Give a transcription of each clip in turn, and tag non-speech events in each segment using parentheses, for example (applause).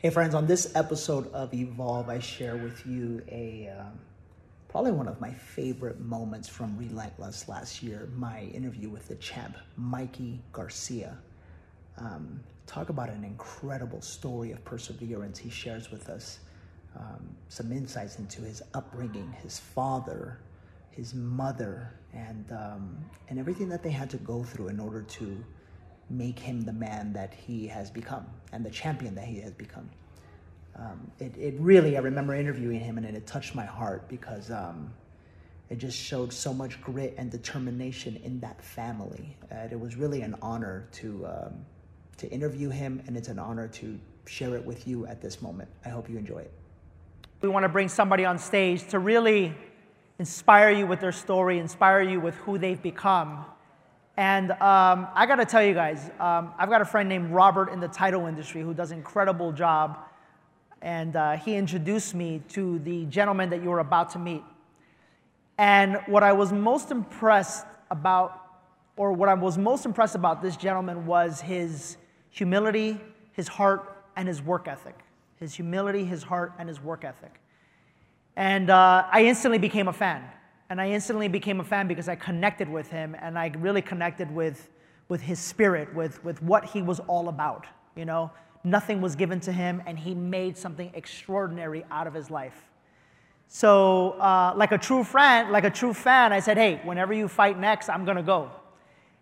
Hey, friends, on this episode of Evolve, I share with you a um, probably one of my favorite moments from Relentless last year my interview with the champ, Mikey Garcia. Um, talk about an incredible story of perseverance he shares with us. Um, some insights into his upbringing, his father, his mother, and, um, and everything that they had to go through in order to make him the man that he has become and the champion that he has become. Um, it, it really, I remember interviewing him and it, touched my heart because um, it just showed so much grit and determination in that family. And it was really an honor to, um, to interview him and it's an honor to share it with you at this moment. I hope you enjoy it. We want to bring somebody on stage to really inspire you with their story, inspire you with who they've become. And um, I got to tell you guys, um, I've got a friend named Robert in the title industry who does an incredible job. And uh, he introduced me to the gentleman that you were about to meet. And what I was most impressed about, or what I was most impressed about this gentleman was his humility, his heart, and his work ethic. His humility, his heart, and his work ethic. And uh, I instantly became a fan. And I instantly became a fan because I connected with him and I really connected with, with his spirit, with, with what he was all about. You know, nothing was given to him and he made something extraordinary out of his life. So, uh, like a true friend, like a true fan, I said, hey, whenever you fight next, I'm gonna go.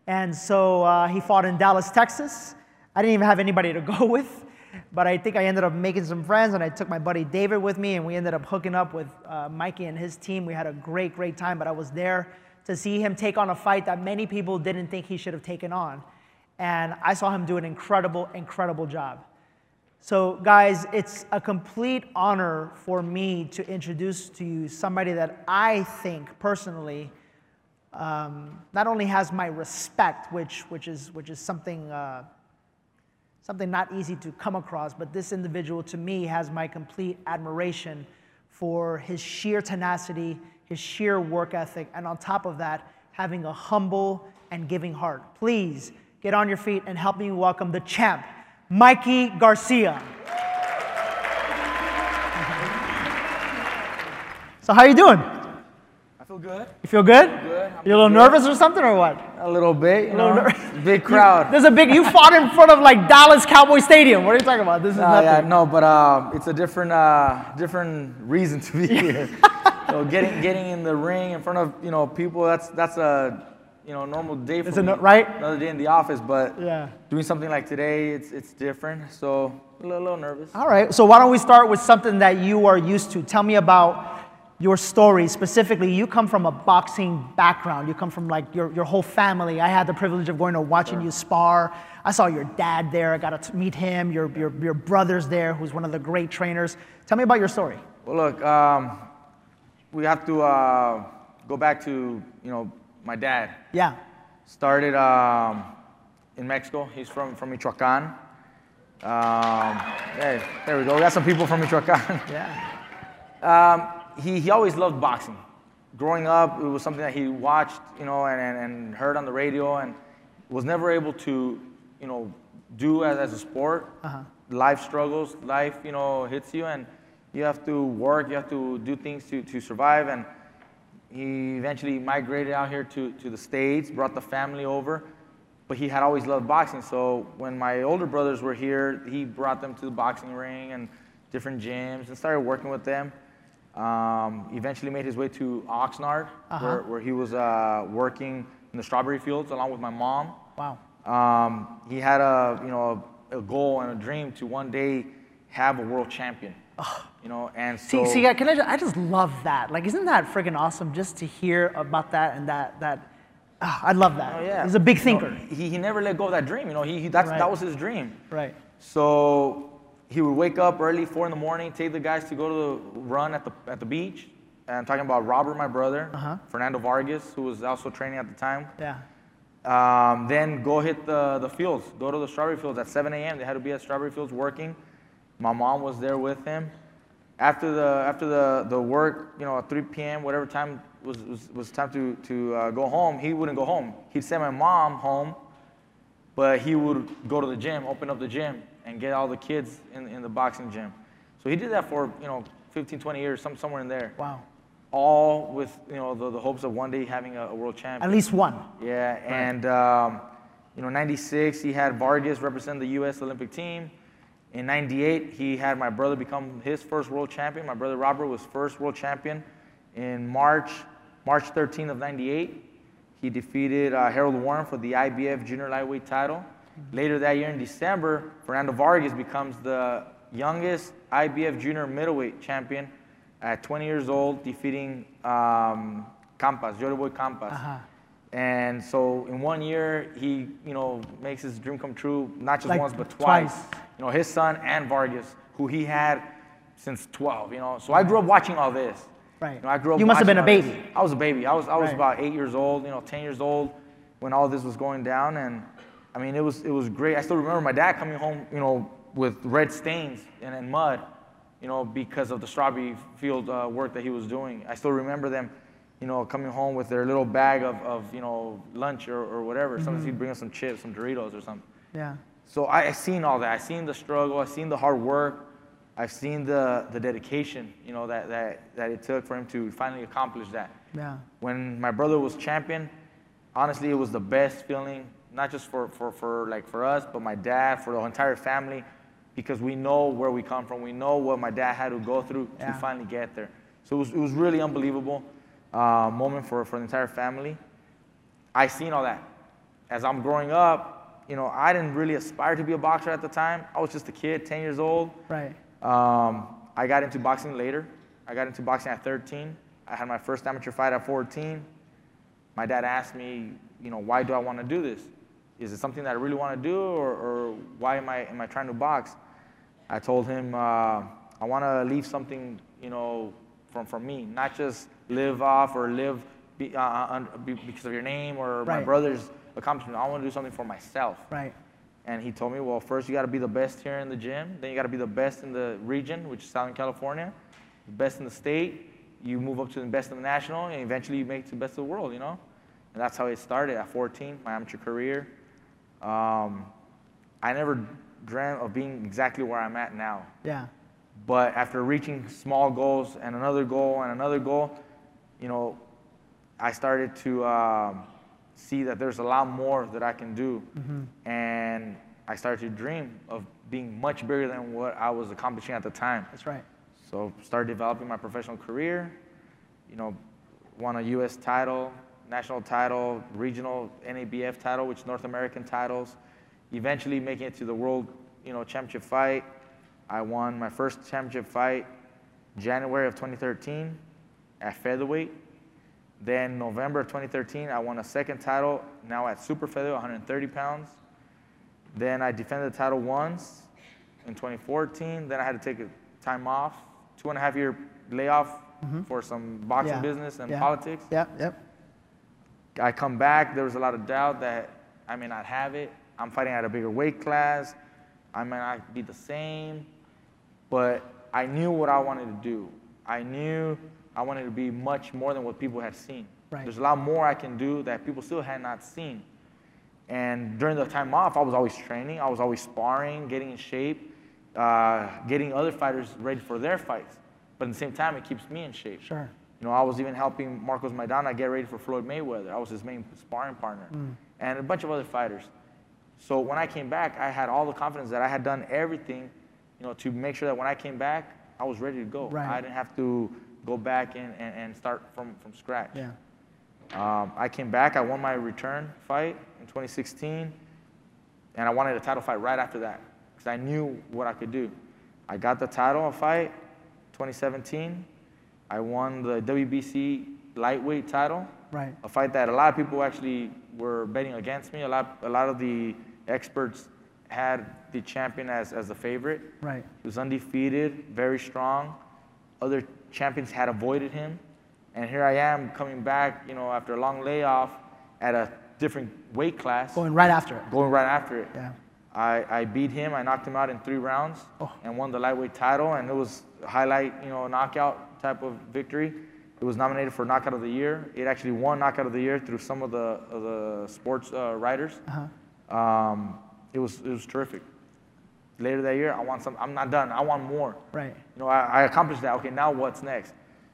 And so uh, he fought in Dallas, Texas. I didn't even have anybody to (laughs) go with. But I think I ended up making some friends, and I took my buddy David with me, and we ended up hooking up with uh, Mikey and his team. We had a great, great time, but I was there to see him take on a fight that many people didn't think he should have taken on. And I saw him do an incredible, incredible job. So, guys, it's a complete honor for me to introduce to you somebody that I think personally um, not only has my respect, which, which, is, which is something. Uh, something not easy to come across, but this individual to me has my complete admiration for his sheer tenacity, his sheer work ethic, and on top of that, having a humble and giving heart. Please get on your feet and help me welcome the champ, Mikey Garcia. so how are you doing? Feel good. You feel good? Good. you a little good. nervous or something or what? A little bit. You a know, (laughs) big (laughs) crowd. There's a big. You fought in front of like Dallas Cowboy Stadium. What are you talking about? This is uh, nothing. Yeah, no, but uh, it's a different, uh, different reason to be (laughs) here. so getting getting in the ring in front of you know people. That's that's a you know normal day for it's me. A, right? Another day in the office, but yeah. doing something like today, it's it's different. So a little, a little nervous. All right. So why don't we start with something that you are used to? Tell me about your story specifically you come from a boxing background. You come from like your, your whole family. I had the privilege of going to watching sure. you spar. I saw your dad there. I got to meet him your, your, your brother's there who's one of the great trainers. Tell me about your story. Well look um, we have to uh, go back to you know my dad. Yeah. Started um, in mexico. He's from, from michoacan. Um, hey, there we go. We got some people from michoacan. Yeah. (laughs) Um, he, he always loved boxing. Growing up, it was something that he watched, you know, and, and, and heard on the radio and was never able to, you know, do as, as a sport. Uh-huh. Life struggles, life, you know, hits you and you have to work, you have to do things to, to survive. And he eventually migrated out here to, to the States, brought the family over, but he had always loved boxing. So when my older brothers were here, he brought them to the boxing ring and different gyms and started working with them. Um, eventually made his way to Oxnard, uh-huh. where, where, he was uh, working in the strawberry fields along with my mom. Wow. Um, he had a, you know, a, a, goal and a dream to one day have a world champion. You know, and so see, see, can I, just, I just love that. Like, isn't that freaking awesome just to hear about that and that that. Oh, I love that. Oh, yeah. He's a big thinker. You know, he, he never let go of that dream. You know, he, he that's, right. that was his dream. Right. So he would wake up early, four in the morning, take the guys to go to the run at the, at the beach. And I'm talking about Robert, my brother, uh-huh. Fernando Vargas, who was also training at the time. Yeah. Um, then go hit the, the fields, go to the strawberry fields at 7 a.m. They had to be at strawberry fields working. My mom was there with him. After the, after the, the work, you know, at 3 p.m., whatever time was, was, was time to, to uh, go home, he wouldn't go home. He'd send my mom home, but he would go to the gym, open up the gym, and get all the kids in, in the boxing gym. So he did that for, you know, 15, 20 years, some, somewhere in there. Wow. All with, you know, the, the hopes of one day having a, a world champion. At least one. Yeah, and um, you know, 96 he had Vargas represent the U.S. Olympic team. In 98 he had my brother become his first world champion. My brother Robert was first world champion in March, March 13th of 98. He defeated uh, Harold Warren for the IBF junior lightweight title. Later that year in December, Fernando Vargas becomes the youngest IBF junior middleweight champion at 20 years old, defeating um, Campas, Boy Campas. Uh-huh. And so in one year, he, you know, makes his dream come true, not just Like once, but twice. twice. You know, his son and Vargas, who he had since 12, you know. So I grew up watching all this. Right. You know, I grew up You must have been a all this. baby. I was a baby. I was, I was Right. about eight years old, you know, 10 years old when all this was going down. And I mean, it was, it was great. I still remember my dad coming home, you know, with red stains and, and mud, you know, because of the strawberry field uh, work that he was doing. I still remember them, you know, coming home with their little bag of, of you know, lunch or, or whatever. Sometimes Mm-hmm. he'd bring us some chips, some Doritos or something. Yeah. So I, I seen all that. I seen the struggle. I seen the hard work. I've seen the, the dedication, you know, that, that, that it took for him to finally accomplish that. Yeah. When my brother was champion, honestly, it was the best feeling, not just for, for, for like for us, but my dad, for the entire family, because we know where we come from. We know what my dad had to go through Yeah. to finally get there. So it was, it was really unbelievable uh, moment for, for the entire family. I seen all that. As I'm growing up, you know, I didn't really aspire to be a boxer at the time. I was just a kid, 10 years old. Right. Um, I got into boxing later. I got into boxing at 13. I had my first amateur fight at 14. My dad asked me, you know, why do I want to do this? Is it something that I really want to do, or, or why am I, am I trying to box? I told him, uh, I want to leave something, you know, from, from me, not just live off or live be, uh, un, be, because of your name or my brother's accomplishment. I want to do something for myself. Right. And he told me, well, first you got to be the best here in the gym. Then you got to be the best in the region, which is Southern California. The best in the state. You move up to the best in the national, and eventually you make it to the best of the world, you know? And that's how it started at 14, my amateur career. Um, I never dreamt of being exactly where I'm at now. Yeah. But after reaching small goals and another goal and another goal, you know, I started to um, see that there's a lot more that I can do. And I started to dream of being much bigger than what I was accomplishing at the time. That's right. So started developing my professional career, you know, won a U.S. title, national title, regional NABF title, which North American titles. Eventually making it to the world, you know, championship fight. I won my first championship fight January of 2013 at featherweight. Then November of 2013, I won a second title, now at super featherweight, 130 pounds. Then I defended the title once in 2014. Then I had to take a time off, two and a half year layoff mm-hmm. for some boxing Yeah. business and Yeah. politics. Yep. Yep. I come back, there was a lot of doubt that I may not have it. I'm fighting at a bigger weight class. I may not be the same. But I knew what I wanted to do. I knew I wanted to be much more than what people had seen. Right. There's a lot more I can do that people still had not seen. And during the time off, I was always training. I was always sparring, getting in shape, uh, getting other fighters ready for their fights. But at the same time, it keeps me in shape. Sure. You know, I was even helping Marcos Maidana get ready for Floyd Mayweather. I was his main sparring partner, and a bunch of other fighters. So when I came back, I had all the confidence that I had done everything, you know, to make sure that when I came back, I was ready to go. Right. I didn't have to go back and, and, and start from, from scratch. Yeah. Um, I came back. I won my return fight in 2016, and I wanted a title fight right after that because I knew what I could do. I got the title fight 2017. I won the WBC lightweight title, Right. a fight that a lot of people actually were betting against me. A lot, a lot of the experts had the champion as, as the favorite. Right. He was undefeated, very strong. Other champions had avoided him. And here I am coming back, you know, after a long layoff at a different weight class, Going right after it. going right after it. Yeah. I, I beat him. I knocked him out in three rounds Oh. and won the lightweight title. And it was a highlight, you know, knockout type of victory. It was nominated for knockout of the year. It actually won knockout of the year through some of the of the sports uh, writers. Uh-huh. Um, it was it was terrific. later that year, I want some. I'm not done. I want more. Right. You know, I, I accomplished that. Okay, now what's next?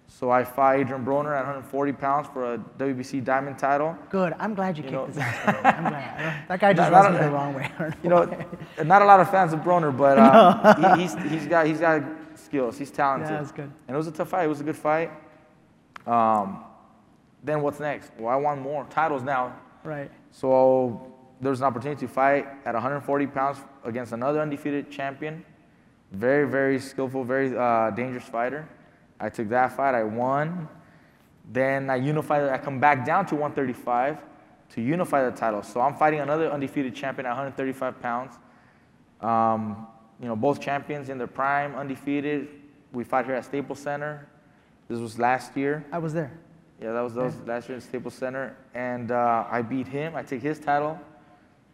So I fought Adrian Broner at 140 pounds for a WBC Diamond title. Good. I'm glad you You kicked know- his ass. I'm glad. That guy (laughs) just not- me the wrong way. I don't know You know, not a lot of fans of Broner, but (laughs) uh, he, he's, he's got he's got skills. He's talented. Yeah, that's good. And it was a tough fight. It was a good fight. Um, then what's next? Well, I want more titles now. Right. So there was an opportunity to fight at 140 pounds against another undefeated champion. Very, very skillful, very uh, dangerous fighter. I took that fight. I won. Then I unified. I come back down to 135 to unify the title. So I'm fighting another undefeated champion at 135 pounds. Um, you know, both champions in their prime, undefeated. We fought here at Staples Center. This was last year. I was there. Yeah, that was, that was last year at Staples Center, and uh, I beat him. I take his title.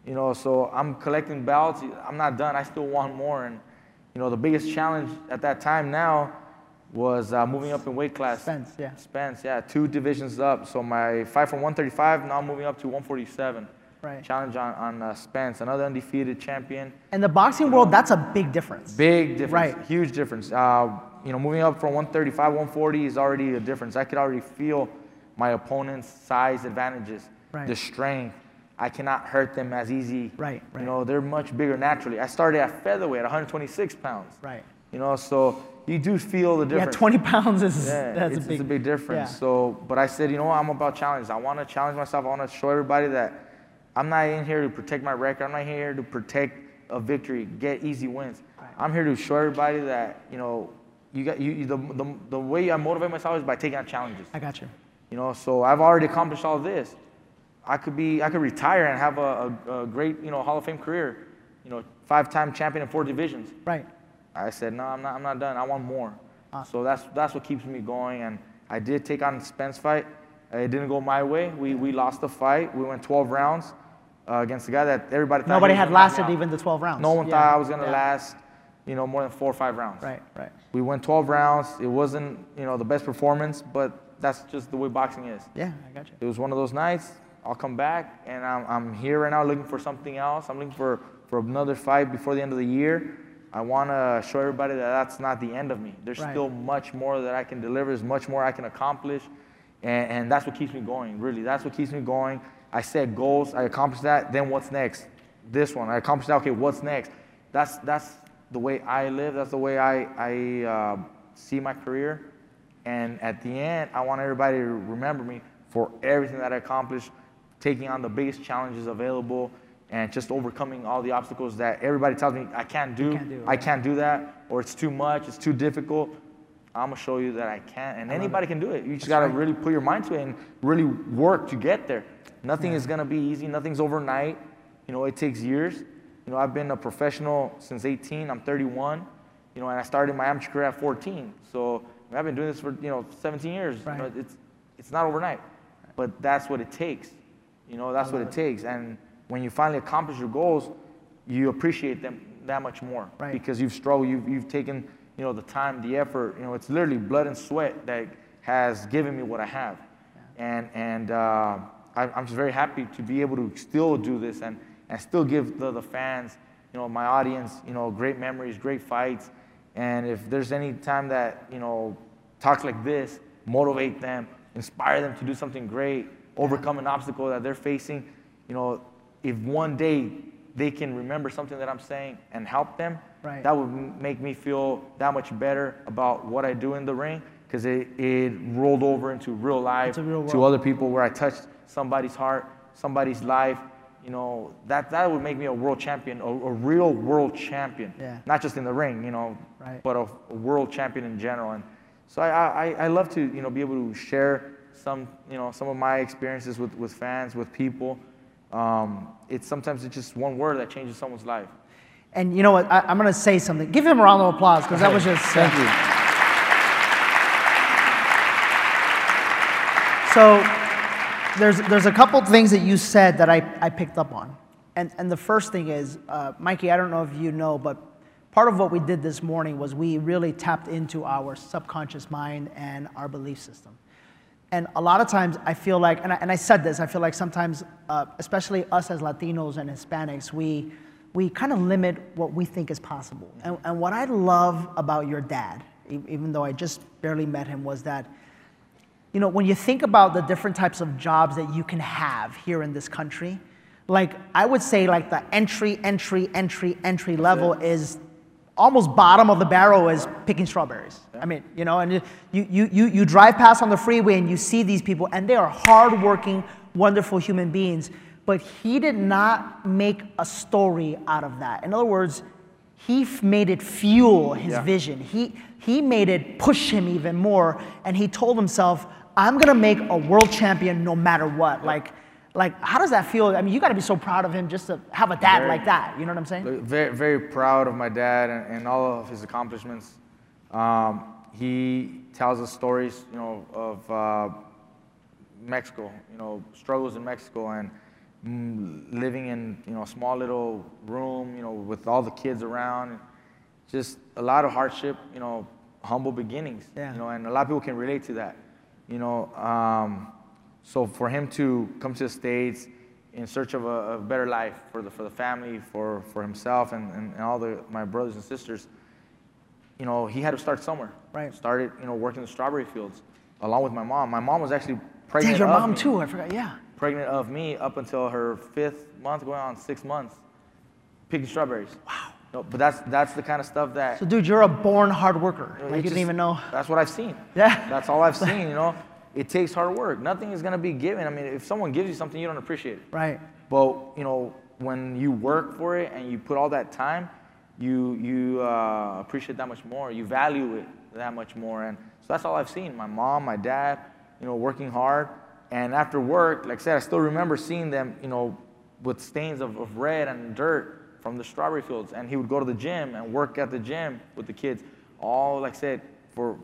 You know, so I'm collecting belts. I'm not done. I still want more. And you know, the biggest challenge at that time now was uh, moving up in weight class. Spence, yeah. Spence, yeah, two divisions up. So my fight from 135, now I'm moving up to 147. Right. Challenge on, on uh, Spence, another undefeated champion. In the boxing world, that's a big difference. Big difference, Right. huge difference. Uh, you know, moving up from 135, 140 is already a difference. I could already feel my opponent's size advantages, Right. the strength. I cannot hurt them as easy. Right, right. You know, they're much bigger naturally. I started at featherweight, 126 pounds. Right. You know, so you do feel the difference. Yeah, 20 pounds is Yeah, (laughs) that's it's, a big, it's a big difference. Yeah. So, but I said, you know what? I'm about challenges. I want to challenge myself. I want to show everybody that I'm not in here to protect my record. I'm not here to protect a victory, get easy wins. I'm here to show everybody that you know, you got you, you the, the the way I motivate myself is by taking on challenges. I got you. You know, so I've already accomplished all this. I could be, I could retire and have a, a, a great, you know, Hall of Fame career. You know, five-time champion in four divisions. Right. I said, no, I'm not, I'm not done. I want more. Awesome. So that's, that's what keeps me going. And I did take on Spence fight. It didn't go my way. We, we lost the fight. We went 12 rounds uh, against a guy that everybody thought Nobody had gonna lasted out. even the 12 rounds. No one Yeah, thought I was going to yeah. last, you know, more than four or five rounds. Right, right. We went 12 rounds. It wasn't, you know, the best performance, but that's just the way boxing is. Yeah, I got you. It was one of those nights. I'll come back, and I'm, I'm here right now looking for something else. I'm looking for, for another fight before the end of the year. I want to show everybody that that's not the end of me. There's Right. still much more that I can deliver. There's much more I can accomplish, and, and that's what keeps me going. Really, that's what keeps me going. I set goals. I accomplished that. Then what's next? This one. I accomplished that. Okay, what's next? That's that's the way I live. That's the way I I uh, see my career. And at the end, I want everybody to remember me for everything that I accomplished, taking on the biggest challenges available, and just overcoming all the obstacles that everybody tells me I can't do. can't do, I can't do that, or it's too much, it's too difficult. I'm gonna show you that I can, and anybody can do it. You just gotta right. really put your mind to it and really work to get there. Nothing is gonna be easy. Nothing's overnight. You know, it takes years. You know, I've been a professional since 18. I'm 31. You know, and I started my amateur career at 14. So I've been doing this for you know 17 years. You know, Right. it's it's not overnight, but that's what it takes. You know, that's what it takes. And when you finally accomplish your goals, you appreciate them that much more Right. because you've struggled. You've you've taken you know the time, the effort. You know, it's literally blood and sweat that has given me what I have. And and uh, I, I'm just very happy to be able to still do this and and still give the, the fans, you know, my audience, you know, great memories, great fights. And if there's any time that you know, talk like this, motivate them, inspire them to do something great, overcome an obstacle that they're facing, you know, if one day they can remember something that I'm saying and help them, Right. that would make me feel that much better about what I do in the ring because it, it rolled over into real life real to other people where I touched somebody's heart, somebody's life. You know, that, that would make me a world champion, a, a real world champion. Yeah. Not just in the ring, you know, Right. but a, a world champion in general. And so I, I, I love to, you know, be able to share some, you know, some of my experiences with, with fans, with people. Um, it's sometimes it's just one word that changes someone's life. And you know what? I, I'm going to say something. Give him a round of applause because that was just. Thank you. So there's, there's a couple things that you said that I, I picked up on. And, and the first thing is, uh, Mikey, I don't know if you know, but part of what we did this morning was we really tapped into our subconscious mind and our belief system. And a lot of times I feel like, and I, and I said this, I feel like sometimes, uh, especially us as Latinos and Hispanics, we, we kind of limit what we think is possible. And, and what I love about your dad, even though I just barely met him, was that, you know, when you think about the different types of jobs that you can have here in this country, like I would say, like the entry, entry, entry, entry level is almost bottom of the barrel is picking strawberries. I mean, you know, and you, you, you, you drive past on the freeway and you see these people, and they are hardworking, wonderful human beings. But he did not make a story out of that. In other words, he f- made it fuel his Yeah. vision. He, he made it push him even more. And he told himself, I'm gonna make a world champion no matter what. Like, like, how does that feel? I mean, you gotta be so proud of him just to have a dad Very. like that. You know what I'm saying? Very, very proud of my dad and, and all of his accomplishments. Um, he tells us stories, you know, of uh, Mexico, you know, struggles in Mexico and living in, you know, a small little room, you know, with all the kids around. Just a lot of hardship, you know, humble beginnings, Yeah. you know, and a lot of people can relate to that, you know. Um, so for him to come to the States in search of a, a better life for the, for the family, for, for himself and, and, and all the, my brothers and sisters, you know, he had to start somewhere. Right. Started, you know, working in the strawberry fields along with my mom. My mom was actually pregnant. Your mom me too, I forgot, yeah. Pregnant of me up until her fifth month, going on six months, picking strawberries. Wow. No, but that's that's the kind of stuff that So, dude, you're a born hard worker. you know, Like, you didn't even know. That's what I've seen. Yeah. That's all I've seen. You (laughs) know, it takes hard work. Nothing is gonna be given. I mean, if someone gives you something, you don't appreciate it. Right. But you know, when you work for it and you put all that time, you you uh, appreciate that much more. You value it that much more. And so that's all I've seen. My mom, my dad, you know, working hard. And after work, like I said, I still remember seeing them, you know, with stains of, of red and dirt from the strawberry fields. And he would go to the gym and work at the gym with the kids. All, like I said, for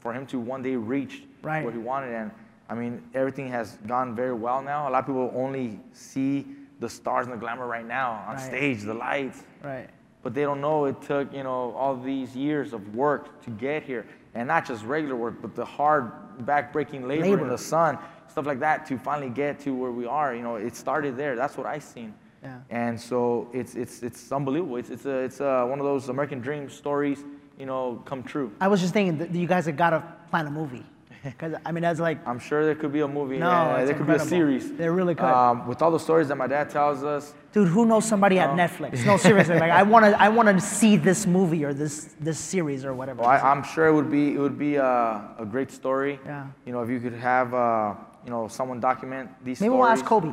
for him to one day reach Right. what he wanted. And I mean, everything has gone very well now. A lot of people only see the stars and the glamour right now on Right. stage, the lights, Right. but they don't know it took you know all these years of work to get here, and not just regular work, but the hard, back-breaking labor, Labor. in the sun, stuff like that, to finally get to where we are. You know, it started there. That's what I seen. Yeah. And so it's it's it's unbelievable. It's it's a, it's a, one of those American dream stories, you know, come true. I was just thinking that you guys have got to plan a movie. (laughs) Because, I mean, that's like, I'm sure there could be a movie. No, it's there could be a series. There really could. Um, with all the stories that my dad tells us, dude, who knows somebody at Netflix? No, seriously, like, I want to I wanna see this movie or this, this series or whatever. well, I, I'm sure it would be it would be a, a great story. Yeah. You know, if you could have uh, you know someone document these Maybe stories. we'll ask Kobe.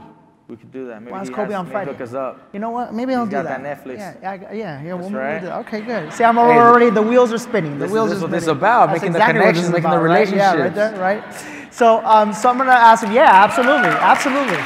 We could do that. Maybe We'll ask Kobe has- on Friday. Hook us up. You know what? Maybe I'll do got that. that Netflix. Yeah, yeah, I- yeah. yeah we'll, we'll right. do that. Okay, good. (laughs) See, I'm Hey, already the wheels are spinning. The this wheels this are what this is about, That's making the exactly this connections, making the about, right? Yeah, right there, right. So, um, so I'm gonna ask him. Yeah, absolutely, absolutely.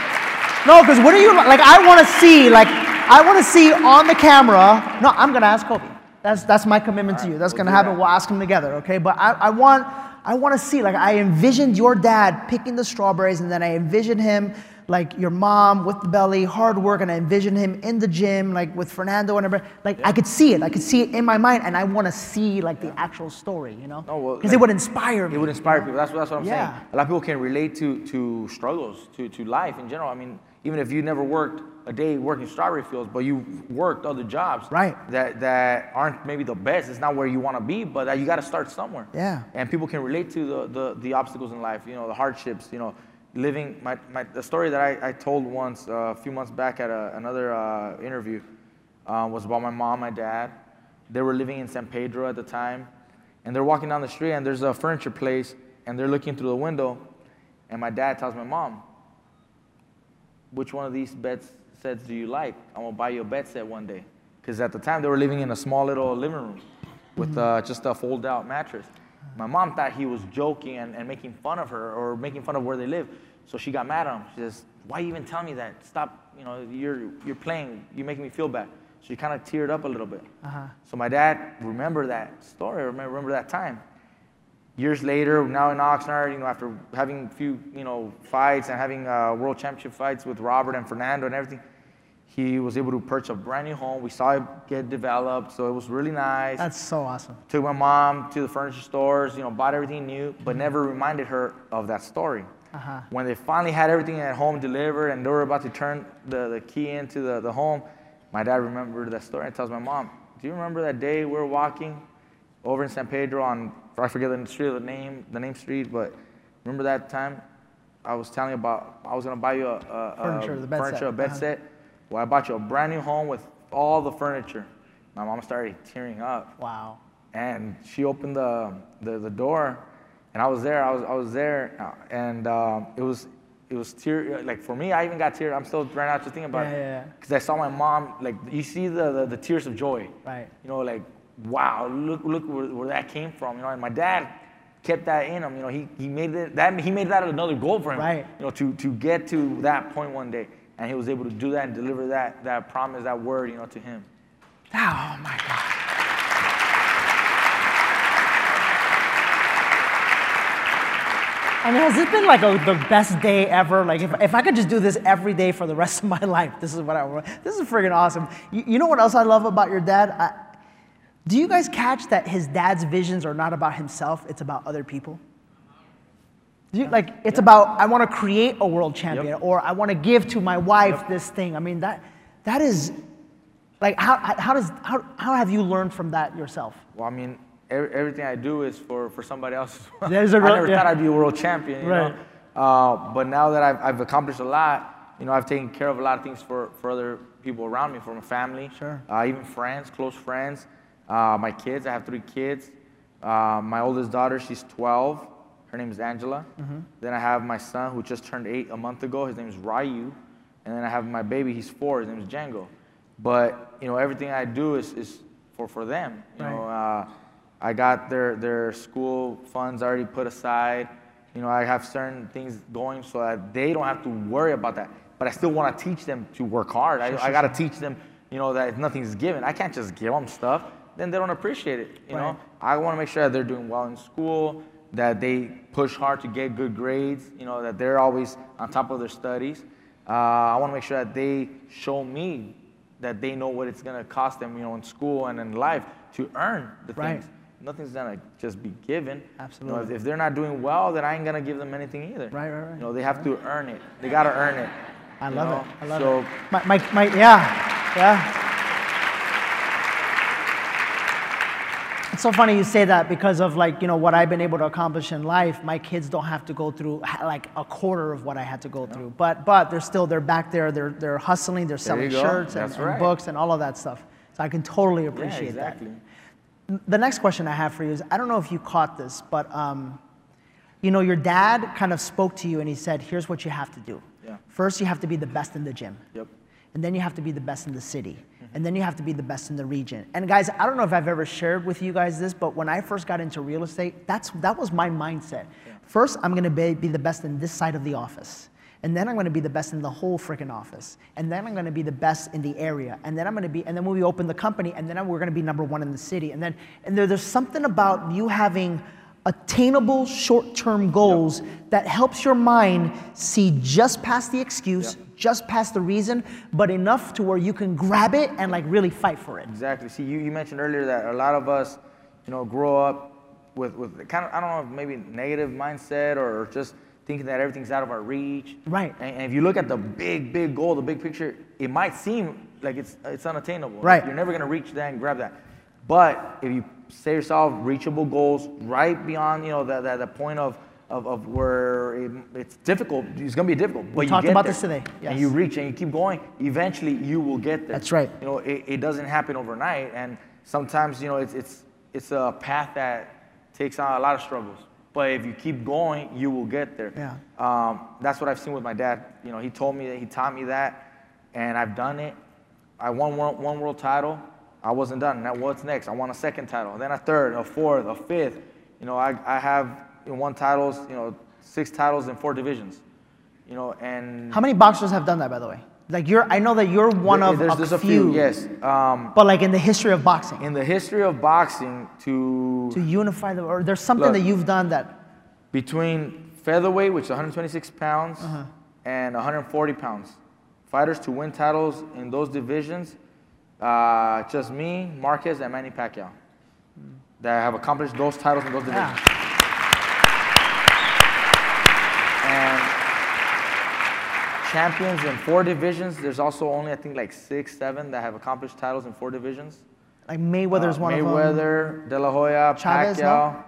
No, because what do you like? I want to see, like, I want to see on the camera. No, I'm gonna ask Kobe. That's that's my commitment to you. That's we'll gonna happen. that. We'll ask him together, okay? But I, I want I want to see, like, I envisioned your dad picking the strawberries, and then I envisioned him like your mom with the belly, hard work, and I envisioned him in the gym, like with Fernando and everybody. Like I could see it. I could see it in my mind, and I want to see like the actual story, you know? No, well, Because it would inspire me. It would inspire people. That's, what- that's what I'm Yeah. saying. A lot of people can relate to, to struggles, to, to life in general. I mean, even if you never worked a day working strawberry fields, but you worked other jobs Right. that, that aren't maybe the best. It's not where you want to be, but that you got to start somewhere. Yeah. And people can relate to the, the, the obstacles in life, you know, the hardships, you know, living. My, my, the story that I, I told once uh, a few months back at a, another uh, interview uh, was about my mom, my dad. They were living in San Pedro at the time, and they're walking down the street, and there's a furniture place, and they're looking through the window, and my dad tells my mom, which one of these bed sets do you like? I'm gonna buy you a bed set one day. Because at the time they were living in a small little living room with uh, just a fold out mattress. My mom thought he was joking and, and making fun of her or making fun of where they live. So she got mad at him. She says, Why you even tell me that? Stop, you know, you're, you're playing, you're making me feel bad. So she kind of teared up a little bit. So my dad remembered that story, remember, remember that time years later, now in Oxnard, you know, after having a few, you know, fights and having uh, world championship fights with Robert and Fernando and everything, he was able to purchase a brand new home. We saw it get developed, so it was really nice. That's so awesome. Took my mom to the furniture stores, you know, bought everything new, but never reminded her of that story. Uh-huh. When they finally had everything at home delivered and they were about to turn the, the key into the, the home, my dad remembered that story and tells my mom, "Do you remember that day we were walking over in San Pedro on I forget the street, the name, the name street, but remember that time I was telling you about I was gonna buy you a, a, Furniture, a the bed furniture, set. a bed Uh-huh. set. Well, I bought you a brand new home with all the furniture. My mom started tearing up Wow. and she opened the, the, the door and i was there i was, I was there uh, and um, it was it was tear like for me i even got tear i'm still right now just thinking about Yeah, it yeah, yeah. because i saw my mom like you see the, the, the tears of joy Right. you know like wow look look where, where that came from you know and my dad kept that in him you know he, he made it that he made that another goal for him Right. you know to to get to that point one day and he was able to do that and deliver that that promise that word you know to him Oh my God. Mean, has this been like a, the best day ever? Like, if, if I could just do this every day for the rest of my (laughs) life, this is what I want. This is freaking awesome. You, you know what else I love about your dad? I, do you guys catch that his dad's visions are not about himself, it's about other people? Do you, like, it's about, I want to create a world champion, or I want to give to my wife this thing. I mean, that, that is, like, how, how, does, how, how have you learned from that yourself? Well, I mean, every, everything I do is for, for somebody else. (laughs) There's a I real- never yeah. thought I'd be a world champion, you Right. know. Uh, but now that I've, I've accomplished a lot, you know, I've taken care of a lot of things for, for other people around me, for my family, Sure. uh, even friends, close friends, uh, my kids. I have three kids. Uh, my oldest daughter, she's 12. Her name is Angela. Mm-hmm. Then I have my son who just turned eight a month ago. His name is Ryu. And then I have my baby, he's four. His name is Django. But, you know, everything I do is, is for, for them. You know, uh, I got their, their school funds already put aside. You know, I have certain things going so that they don't have to worry about that. But I still want to teach them to work hard. I, I got to teach them, you know, that nothing's given. I can't just give them stuff. Then they don't appreciate it. You Right. know, I want to make sure that they're doing well in school, that they push hard to get good grades. You know, that they're always on top of their studies. Uh, I want to make sure that they show me that they know what it's gonna cost them, you know, in school and in life to earn the Right. things. Nothing's gonna just be given. You know, Absolutely. if, if they're not doing well, then I ain't gonna give them anything either. Right, right, right. You know, they have to earn it. They gotta earn it. I love know? it. I love so, it. My, my, my, yeah, yeah. It's so funny you say that because of like, you know, what I've been able to accomplish in life. My kids don't have to go through like a quarter of what I had to go through. But, but they're still, they're back there, they're, they're hustling, they're selling shirts and, That's and books and all of that stuff. So I can totally Yeah, appreciate exactly. that. The next question I have for you is I don't know if you caught this, but um, you know, your dad kind of spoke to you and he said, here's what you have to do. Yeah. First, you have to be the best in the gym. Yep. And then you have to be the best in the city. And then you have to be the best in the region. And guys, I don't know if I've ever shared with you guys this, but when I first got into real estate, that's, that was my mindset. First, I'm gonna be, be the best in this side of the office. And then I'm gonna be the best in the whole freaking office. And then I'm gonna be the best in the area. And then I'm gonna be, and then when we open the company, and then we're gonna be number one in the city. And then, and there, there's something about you having attainable short-term goals that helps your mind see just past the excuse, just past the reason, but enough to where you can grab it and like really fight for it. Exactly. See, you, you mentioned earlier that a lot of us, you know, grow up with, with kind of, I don't know, maybe negative mindset or just thinking that everything's out of our reach. Right. And, and if you look at the big, big goal, the big picture, it might seem like it's, it's unattainable. Right. You're never going to reach that and grab that. But if you set yourself reachable goals right beyond, you know, that, that, the point of, of, of where it, it's difficult, it's going to be difficult. But you talked about there. this today, And you reach and you keep going, eventually you will get there. That's right. You know, it, it doesn't happen overnight, and sometimes you know it's it's it's a path that takes on a lot of struggles. But if you keep going, you will get there. Yeah. Um, that's what I've seen with my dad. You know, he told me that he taught me that, and I've done it. I won one, one world title. I wasn't done. Now what's next? I won a second title, then a third, a fourth, a fifth. You know, I, I have you know, won titles. You know, six titles in four divisions. You know, and How many boxers have done that, by the way? Like you're, I know that you're one of there's, a, there's few, Yes. Um, but like in the history of boxing, in the history of boxing, to to unify the, or there's something Look. that you've done that, between featherweight, which is 126 pounds, Uh-huh. and 140 pounds, fighters to win titles in those divisions, uh, just me, Marquez, and Manny Pacquiao, that have accomplished those titles in those divisions. yeah, And champions in four divisions. There's also only I think like six, seven that have accomplished titles in four divisions. Like Mayweather's Uh, one of them. Mayweather, De La Hoya, Chavez, no?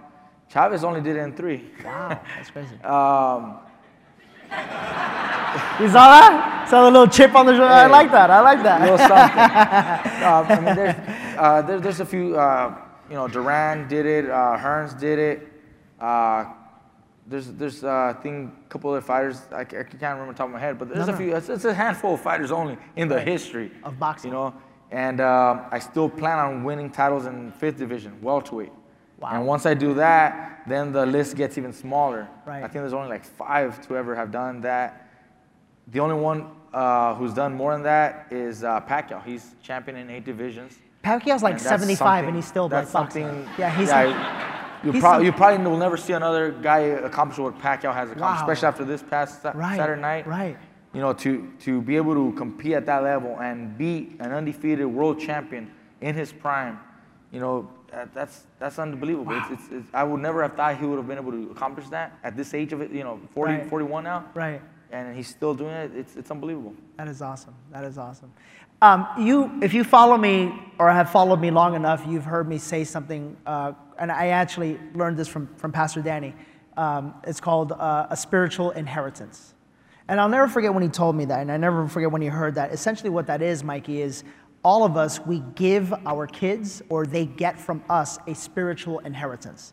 Chavez only did it in three. Wow, that's crazy. (laughs) Um, You saw that? Saw the little chip on the shoulder. I like that. I like a that. little something. uh, (laughs) I mean, there's, uh, there, there's a few. Uh, you know, Duran did it. Uh, Hearns did it. Uh, there's, there's, uh, I think, a couple of fighters. I, I can't remember the top of my head, but there's No, a no. few. It's, it's a handful of fighters only in the history Of boxing. You know, and um I still plan on winning titles in fifth division, welterweight. Wow. And once I do that, then the list gets even smaller. Right. I think there's only like five to ever have done that. The only one uh, who's done more than that is uh, Pacquiao. He's champion in eight divisions. Pacquiao's like And 75 and he's still like boxing. something. Yeah, he's you, he's prob- some- you probably will never see another guy accomplish what Pacquiao has accomplished, Wow. especially after this past Sa- Right, Saturday night. right. You know, to to be able to compete at that level and beat an undefeated world champion in his prime, you know, that's that's unbelievable. It's, it's, it's, I would never have thought he would have been able to accomplish that at this age of it. You know, 40, Right. 41 now. Right. And he's still doing it. It's it's unbelievable. That is awesome. That is awesome. Um, you, if you follow me or have followed me long enough, you've heard me say something, uh, and I actually learned this from, from Pastor Danny. Um, it's called uh, a spiritual inheritance. And I'll never forget when he told me that, and I never forget when he heard that. Essentially, what that is, Mikey, is all of us, we give our kids or they get from us a spiritual inheritance.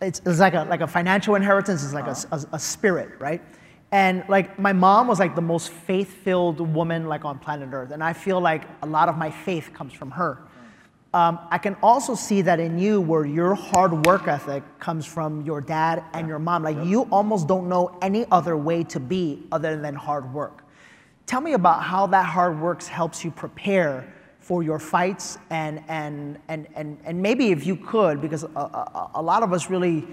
It's, it's like, a, like a financial inheritance, it's like a, a, a spirit, right? And like my mom was like the most faith-filled woman like on planet Earth, and I feel like a lot of my faith comes from her. Um, I can also see that in you, where your hard work ethic comes from your dad and your mom. Like you almost don't know any other way to be other than hard work. Tell me about how that hard work helps you prepare for your fights, and and and and and maybe if you could, because a, a, a lot of us really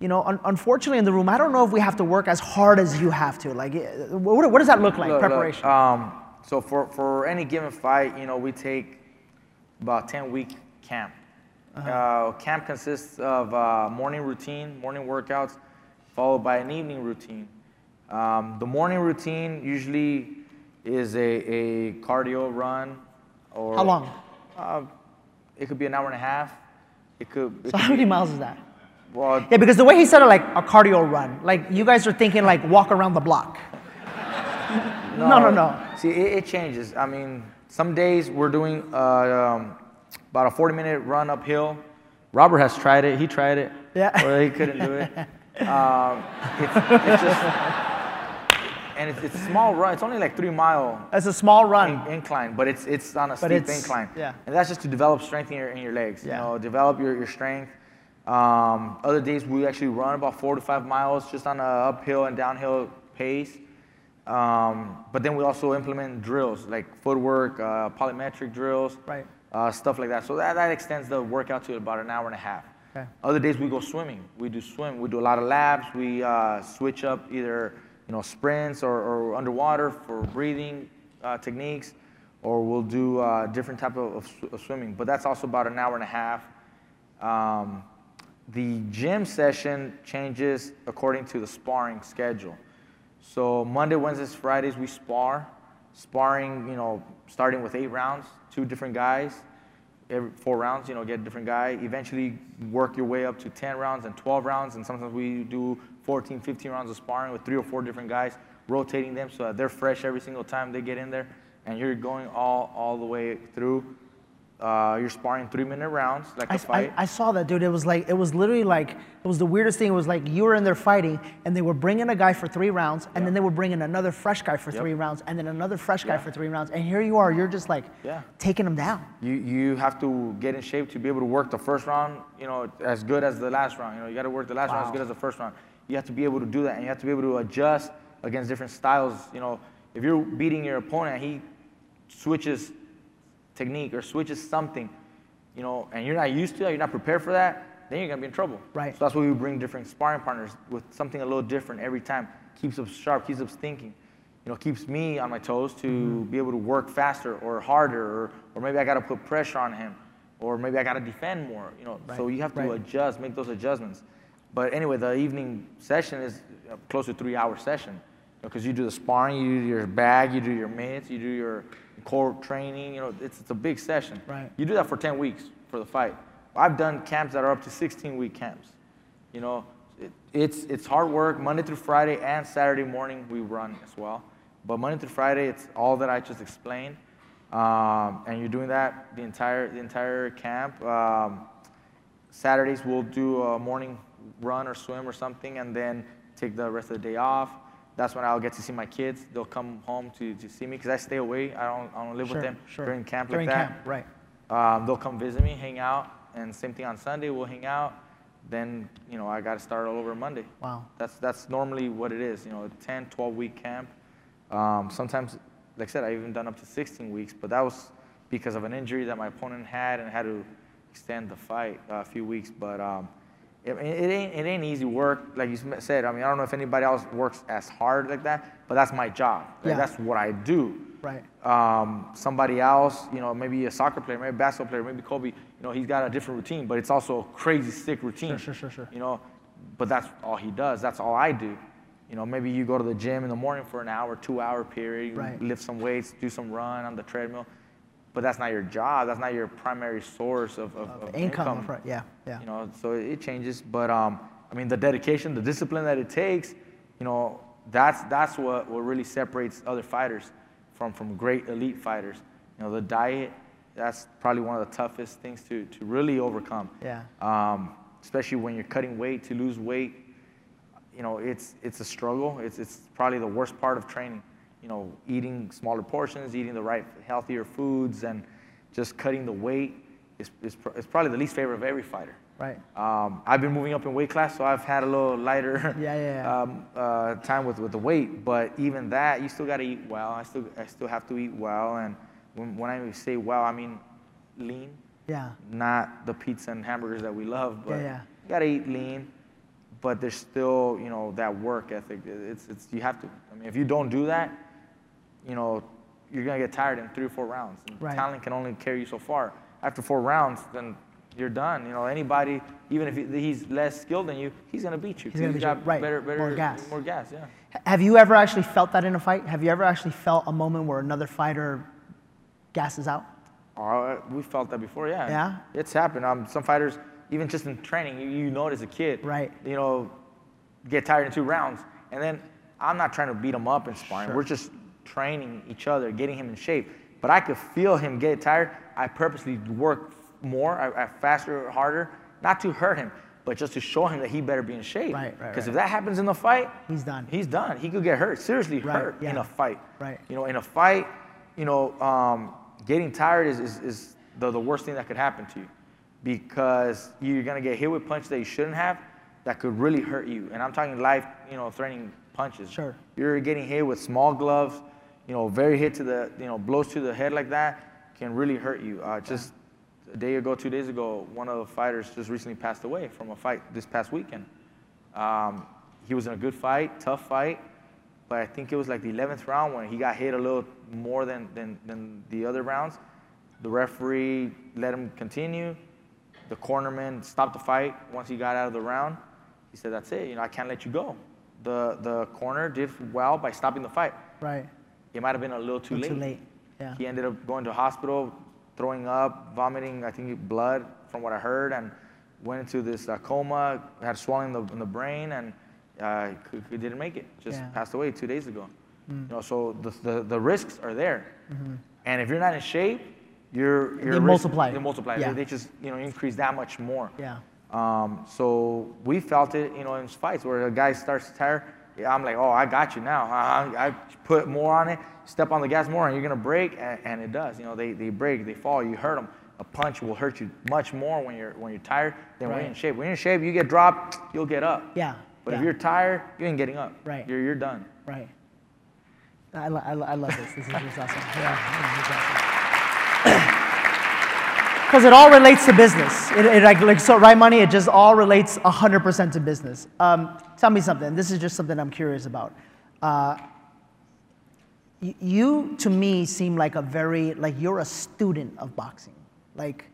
you know, un- unfortunately in the room, I don't know if we have to work as hard as you have to. Like, eh, what, what does that look like, Look, look, preparation? um, so for, for any given fight, you know, we take about 10 week camp. Uh-huh. uh camp consists of uh, morning routine, morning workouts, followed by an evening routine. Um, the morning routine usually is a, a cardio run or How long? Uh, it could be an hour and a half. It could. It So could how be- many miles is that? Well, Yeah, because the way he said it, like a cardio run, like you guys are thinking like walk around the block. (laughs) No, no, no. See, it, it changes. I mean, some days we're doing uh, um, about a 40 minute run uphill. Robert has tried it. He tried it. Yeah. Well, he couldn't do it. (laughs) Um, it's, it's just, and it's, it's a small run. It's only like three mile It's a small run. in- incline, but it's it's on a But steep incline. yeah. And that's just to develop strength in your in your legs. Yeah. You know, develop your, your strength. Um, other days we actually run about four to five miles just on a uphill and downhill pace. Um, but then we also implement drills like footwork, uh, plyometric drills, Right. uh, stuff like that. So that, that extends the workout to about an hour and a half. Okay. Other days we go swimming. We do swim. We do a lot of laps. We uh, switch up either you know sprints or, or underwater for breathing uh, techniques, or we'll do uh, different type of, of, of swimming. But that's also about an hour and a half. Um, the gym session changes according to the sparring schedule. So Monday, Wednesdays, Fridays we spar. Sparring, you know, starting with eight rounds, two different guys. Every four rounds, you know, get a different guy. Eventually work your way up to 10 rounds and 12 rounds. And sometimes we do 14, 15 rounds of sparring with three or four different guys, rotating them so that they're fresh every single time they get in there. And you're going all, all the way through. Uh, you're sparring three minute rounds, like a I, I, fight. I saw that, dude. It was like, it was literally like, it was the weirdest thing. It was like you were in there fighting, and they were bringing a guy for three rounds, and then they were bringing another fresh guy for Yep. three rounds, and then another fresh guy Yeah. for three rounds. And here you are, you're just like Yeah. taking them down. You, you have to get in shape to be able to work the first round, you know, as good as the last round. You know, you got to work the last round as good as the first round. You have to be able to do that, and you have to be able to adjust against different styles. You know, if you're beating your opponent, he switches technique or switches something, you know, and you're not used to that, you're not prepared for that, then you're gonna be in trouble. Right. So that's why we bring different sparring partners with something a little different every time. Keeps us sharp, keeps us thinking. You know, keeps me on my toes to Mm-hmm. be able to work faster or harder, or, or maybe I gotta put pressure on him, or maybe I gotta defend more. You know, so Right, you have to right. adjust, make those adjustments. But anyway, the evening session is a close to three hour session. You because you do the sparring, you do your bag, you do your mitts, you do your core training. You know, it's, it's a big session. Right. You do that for 10 weeks for the fight. I've done camps that are up to 16 week camps. You know, it, it's it's hard work. Monday through Friday and Saturday morning we run as well. But Monday through Friday, it's all that I just explained, um, and you're doing that the entire the entire camp. Um, Saturdays we'll do a morning run or swim or something, and then take the rest of the day off. That's when I'll get to see my kids. They'll come home to, to see me because I stay away. I don't, I don't live Sure, with them sure. during camp During like that. camp, right. Um, they'll come visit me, hang out, and same thing on Sunday. We'll hang out. Then you know I got to start all over Monday. Wow. That's that's normally what it is. You know, a 10, 12 week camp. Um, sometimes, like I said, I even done up to 16 weeks, but that was because of an injury that my opponent had and had to extend the fight uh, a few weeks. But um, it, it ain't it ain't easy work, like you said. I mean, I don't know if anybody else works as hard like that, but that's my job. Like, Yeah. That's what I do Right. um, somebody else, you know, maybe a soccer player, maybe a basketball player, maybe Kobe, you know, he's got a different routine, but it's also a crazy sick routine. Sure, sure, sure, sure. You know, but that's all he does. That's all I do. You know, maybe you go to the gym in the morning for an hour, two hour period, you Right. lift some weights, do some run on the treadmill, but that's not your job. That's not your primary source of, of, of Income. income. Yeah. Yeah. You know, so it changes. But um, I mean, the dedication, the discipline that it takes, you know, that's that's what, what really separates other fighters from from great elite fighters. You know, the diet, that's probably one of the toughest things to to really overcome. Yeah. Um, especially when you're cutting weight to lose weight. You know, it's it's a struggle. It's it's probably the worst part of training. You know, eating smaller portions, eating the right healthier foods, and just cutting the weight is, is, pr- is probably the least favorite of every fighter. Right. Um, I've been moving up in weight class, so I've had a little lighter (laughs) Yeah, yeah, yeah. Um, uh, time with, with the weight. But even that, you still got to eat well. I still I still have to eat well, and when, when I say well, I mean lean, Yeah. not the pizza and hamburgers that we love. But Yeah, yeah. you got to eat lean. But there's still you know that work ethic. It's it's you have to. I mean, if you don't do that, you know you're gonna get tired in three or four rounds. And Right. Talent can only carry you so far. After four rounds, then you're done. You know, anybody, even if he's less skilled than you, he's gonna beat you. He's gonna beat you. Right. Better, better, More gas. More gas, yeah. Have you ever actually felt that in a fight? Have you ever actually felt a moment where another fighter gasses out? Oh, we felt that before, yeah. Yeah? It's happened. Um, some fighters, even just in training, you, you know it as a kid. Right. You know, get tired in two rounds. And then I'm not trying to beat them up in sparring. Sure. We're just training each other, getting him in shape. But I could feel him get tired. I purposely work more, I, I faster, harder, not to hurt him, but just to show him that he better be in shape. Right, right, Because right. if that happens in the fight, He's done. He's done. He could get hurt, seriously Right, hurt in a fight. Right. You know, in a fight, you know, um, getting tired is, is, is the, the worst thing that could happen to you because you're gonna get hit with punches that you shouldn't have that could really hurt you. And I'm talking life, you know, threatening punches. Sure. You're getting hit with small gloves, you know, very hit to the, you know, blows to the head like that can really hurt you. Uh, just a day ago, two days ago, one of the fighters just recently passed away from a fight this past weekend. Um, he was in a good fight, tough fight, but I think it was like the 11th round when he got hit a little more than, than, than the other rounds. The referee let him continue. The cornerman stopped the fight once he got out of the round. He said, That's it, you know, I can't let you go. The, the corner did well by stopping the fight. Right. It might have been a little too late. Too late. Yeah. He ended up going to hospital, throwing up, vomiting, I think blood from what I heard, and went into this uh, coma, had swelling in the, in the brain, and uh, he, he didn't make it. Just Yeah. Mm. passed away two days ago. You know, so the, the, the risks are there. Mm-hmm. And if you're not in shape, you're, you're. They risk- multiply. They multiply. Yeah. They, they just you know increase that much more. Yeah. Um, so we felt it, you know, in fights where a guy starts to tire. Yeah, I'm like, oh, I got you now. I, I put more on it, step on the gas more, and you're gonna break, and, and it does. You know, they, they break, they fall, you hurt them. A punch will hurt you much more when you're when you're tired than when you're in shape. When you're in shape, you get dropped, you'll get up. Yeah. But if you're tired, you ain't getting up. Right. You're you're done. Right. I, lo- I, lo- I love this. This is just awesome. (laughs) Yeah. Because it all relates to business. It, it like, like, so right money, it just all relates 100% to business. Um, tell me something. This is just something I'm curious about. Uh, you, to me, seem like a very, like you're a student of boxing. Like,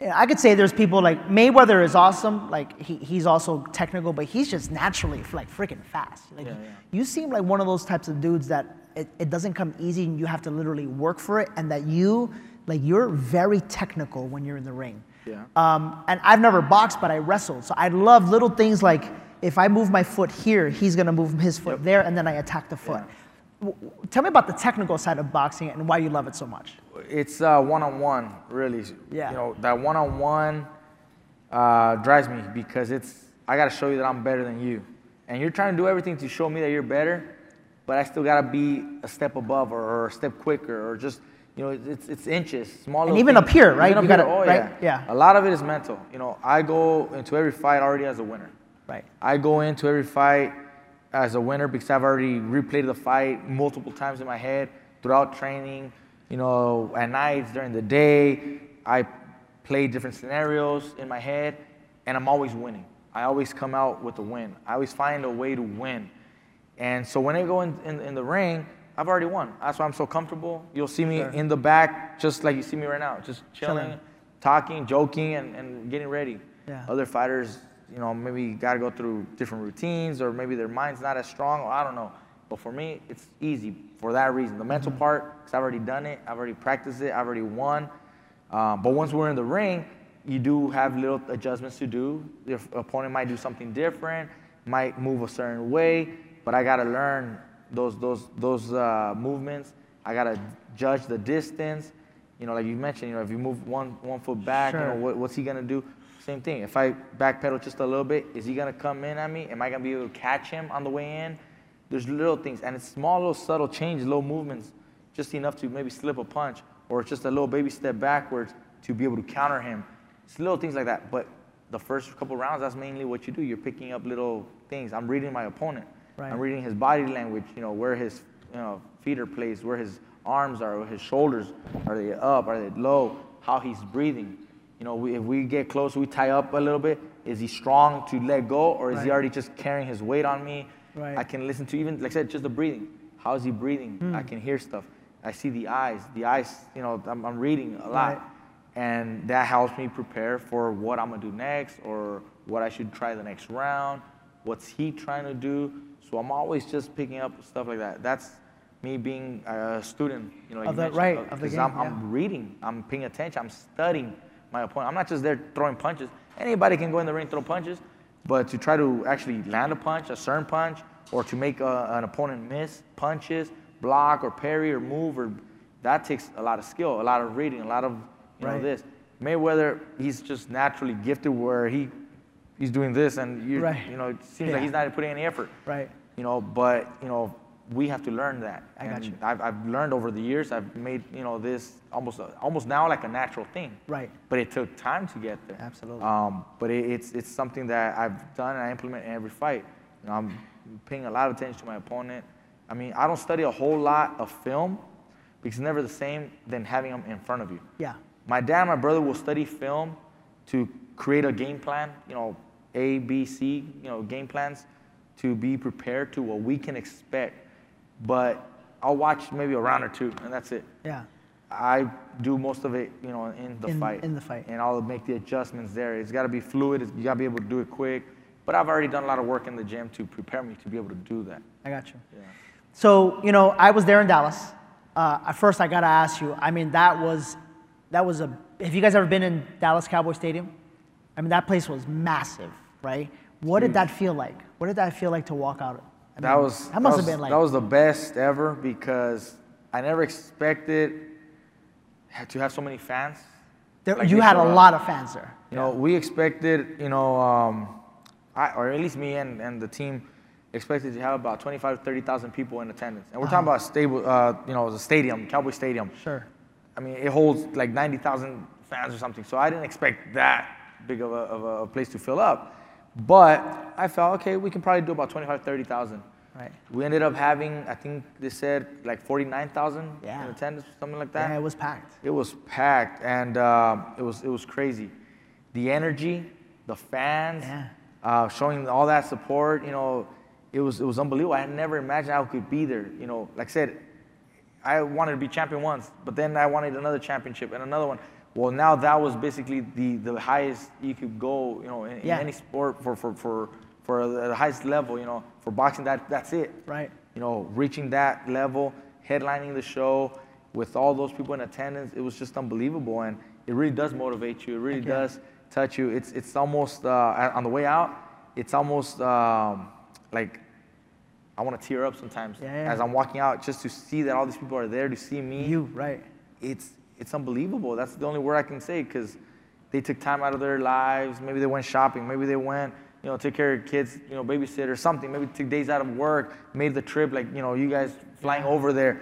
I could say there's people like Mayweather is awesome. Like he, he's also technical, but he's just naturally like freaking fast. Like Yeah, yeah. you seem like one of those types of dudes that it, it doesn't come easy and you have to literally work for it, and that you like you're very technical when you're in the ring. Yeah. Um, and I've never boxed, but I wrestled, so I love little things like if I move my foot here, he's gonna move his foot there, and then I attack the foot. W- Tell me about the technical side of boxing and why you love it so much. It's uh, one-on-one, really. Yeah. You know that one-on-one uh, drives me because it's I got to show you that I'm better than you, and you're trying to do everything to show me that you're better, but I still got to be a step above or, or a step quicker or just you know it's it's inches, small. little even things. up here, right? Even You up gotta- here, oh right? yeah. Yeah. A lot of it is mental. You know, I go into every fight already as a winner. Right. I go into every fight as a winner because I've already replayed the fight multiple times in my head throughout training. You know, at nights, during the day, I play different scenarios in my head, and I'm always winning. I always come out with a win. I always find a way to win. And so when I go in, in, in the ring, I've already won. That's why I'm so comfortable. You'll see me in the back, just like you see me right now, just chilling, Chilling. talking, joking, and, and getting ready. Yeah. Other fighters, you know, maybe got to go through different routines, or maybe their mind's not as strong, or I don't know. But for me, it's easy for that reason. The mental Mm-hmm. part, because I've already done it, I've already practiced it, I've already won. Um, but once we're in the ring, you do have little adjustments to do. Your opponent might do something different, might move a certain way, but I gotta learn those those those uh, movements. I gotta judge the distance. You know, like you mentioned, you know, if you move one one foot back, you know, what, what's he gonna do? Same thing. If I backpedal just a little bit, is he gonna come in at me? Am I gonna be able to catch him on the way in? There's little things, and it's small, little subtle changes, little movements, just enough to maybe slip a punch, or just a little baby step backwards to be able to counter him. It's little things like that. But the first couple rounds, that's mainly what you do. You're picking up little things. I'm reading my opponent. Right. I'm reading his body language. You know where his you know feet are placed, where his arms are, his shoulders are they up, are they low, how he's breathing. You know, we, if we get close, we tie up a little bit. Is he strong to let go, or is he already just carrying his weight on me? Right. I can listen to even, like I said, just the breathing. How is he breathing? Hmm. I can hear stuff. I see the eyes. The eyes, you know, I'm, I'm reading a lot. Right. And that helps me prepare for what I'm gonna do next or what I should try the next round. What's he trying to do? So I'm always just picking up stuff like that. That's me being a student, you know, like Of the- mentioned, right, uh, of the game, I'm, yeah. I'm reading, I'm paying attention, I'm studying my opponent. I'm not just there throwing punches. Anybody can go in the ring throw punches, but to try to actually land a punch, a certain punch, or to make a, an opponent miss punches, block or parry or move, or that takes a lot of skill, a lot of reading, a lot of you know this. Mayweather, he's just naturally gifted where he he's doing this, and you Right. you know it seems Yeah. like he's not putting any effort Right. You know but you know we have to learn that I got you. I've I've learned over the years i've made you know this almost almost now like a natural thing Right. but it took time to get there Absolutely. um, but it, it's it's something that i've done and i implement in every fight you know, i'm paying a lot of attention to my opponent i mean i don't study a whole lot of film because it's never the same than having them in front of you Yeah. my dad and my brother will study film to create a game plan, you know, A, B, C, you know, game plans to be prepared to what we can expect. But I'll watch maybe a round or two, and that's it. Yeah. I do most of it, you know, in the In- fight. in the fight. And I'll make the adjustments there. It's got to be fluid. It's, you got to be able to do it quick. But I've already done a lot of work in the gym to prepare me to be able to do that. I got you. Yeah. So you know, I was there in Dallas. Uh, at first, I gotta ask you. I mean, that was that was a. Have you guys ever been in Dallas Cowboy Stadium? I mean, that place was massive, right? What did that feel like? What did that feel like to walk out? I That was that must was, have been like that was the best ever because I never expected to have so many fans. there, like you had a up. lot of fans there. You know, we expected, you know, um, I, or at least me and, and the team expected to have about 25 to 30,000 people in attendance. And we're talking about a stable, uh, you know, the stadium, Cowboy Stadium. Sure. I mean, it holds like 90,000 fans or something. So I didn't expect that big of a, of a place to fill up. But I felt, okay, we can probably do about 25, 30,000. Right. We ended up having, I think they said like 49,000 Yeah. in attendance, something like that. Yeah, it was packed. It was packed, and um, it was it was crazy. The energy, the fans, Yeah. uh, showing all that support. You know, it was it was unbelievable. I had never imagined I could be there. You know, like I said, I wanted to be champion once, but then I wanted another championship and another one. Well, now that was basically the, the highest you could go, you know, in, Yeah. in any sport for, for, for, for the highest level, you know, for boxing, that, that's it. Right. You know, reaching that level, headlining the show with all those people in attendance, it was just unbelievable. And it really does motivate you. It really yeah. does touch you. It's, it's almost, uh, on the way out, it's almost um, like I want to tear up sometimes Yeah, yeah. as I'm walking out just to see that all these people are there to see me You, right. it's it's unbelievable. That's the only word I can say because they took time out of their lives. Maybe they went shopping. Maybe they went, you know, took care of kids, you know, babysit or something. Maybe took days out of work, made the trip, like you know, you guys flying over there,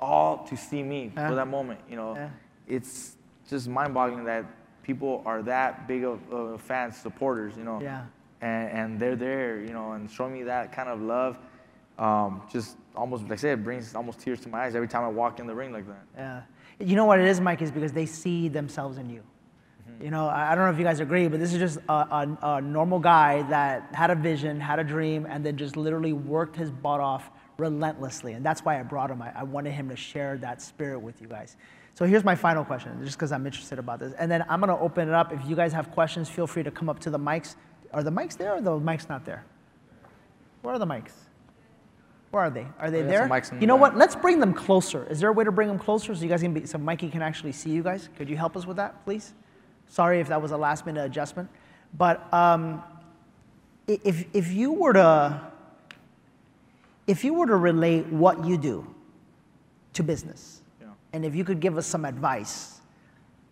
all to see me Yeah. for that moment. You know, Yeah. it's just mind-boggling that people are that big of, of fans, supporters. You know, Yeah. and, and they're there, you know, and showing me that kind of love. Um, just almost, like I said, it brings almost tears to my eyes every time I walk in the ring like that. Yeah. You know what it is, Mike, is because they see themselves in you. Mm-hmm. You know, I I don't know if you guys agree, but this is just a, a, a normal guy that had a vision, had a dream, and then just literally worked his butt off relentlessly. And that's why I brought him. I, I wanted him to share that spirit with you guys. So here's my final question, just because I'm interested about this. And then I'm going to open it up. If you guys have questions, feel free to come up to the mics. Are the mics there or the mics not there? Where are the mics? Where are they? Are they We there? mics in the you know what? Let's bring them closer. Is there a way to bring them closer so you guys can be, so Mikey can actually see you guys? Could you help us with that, please? Sorry if that was a last minute adjustment. But um, if, if you were to, if you were to relate what you do to business, Yeah. and if you could give us some advice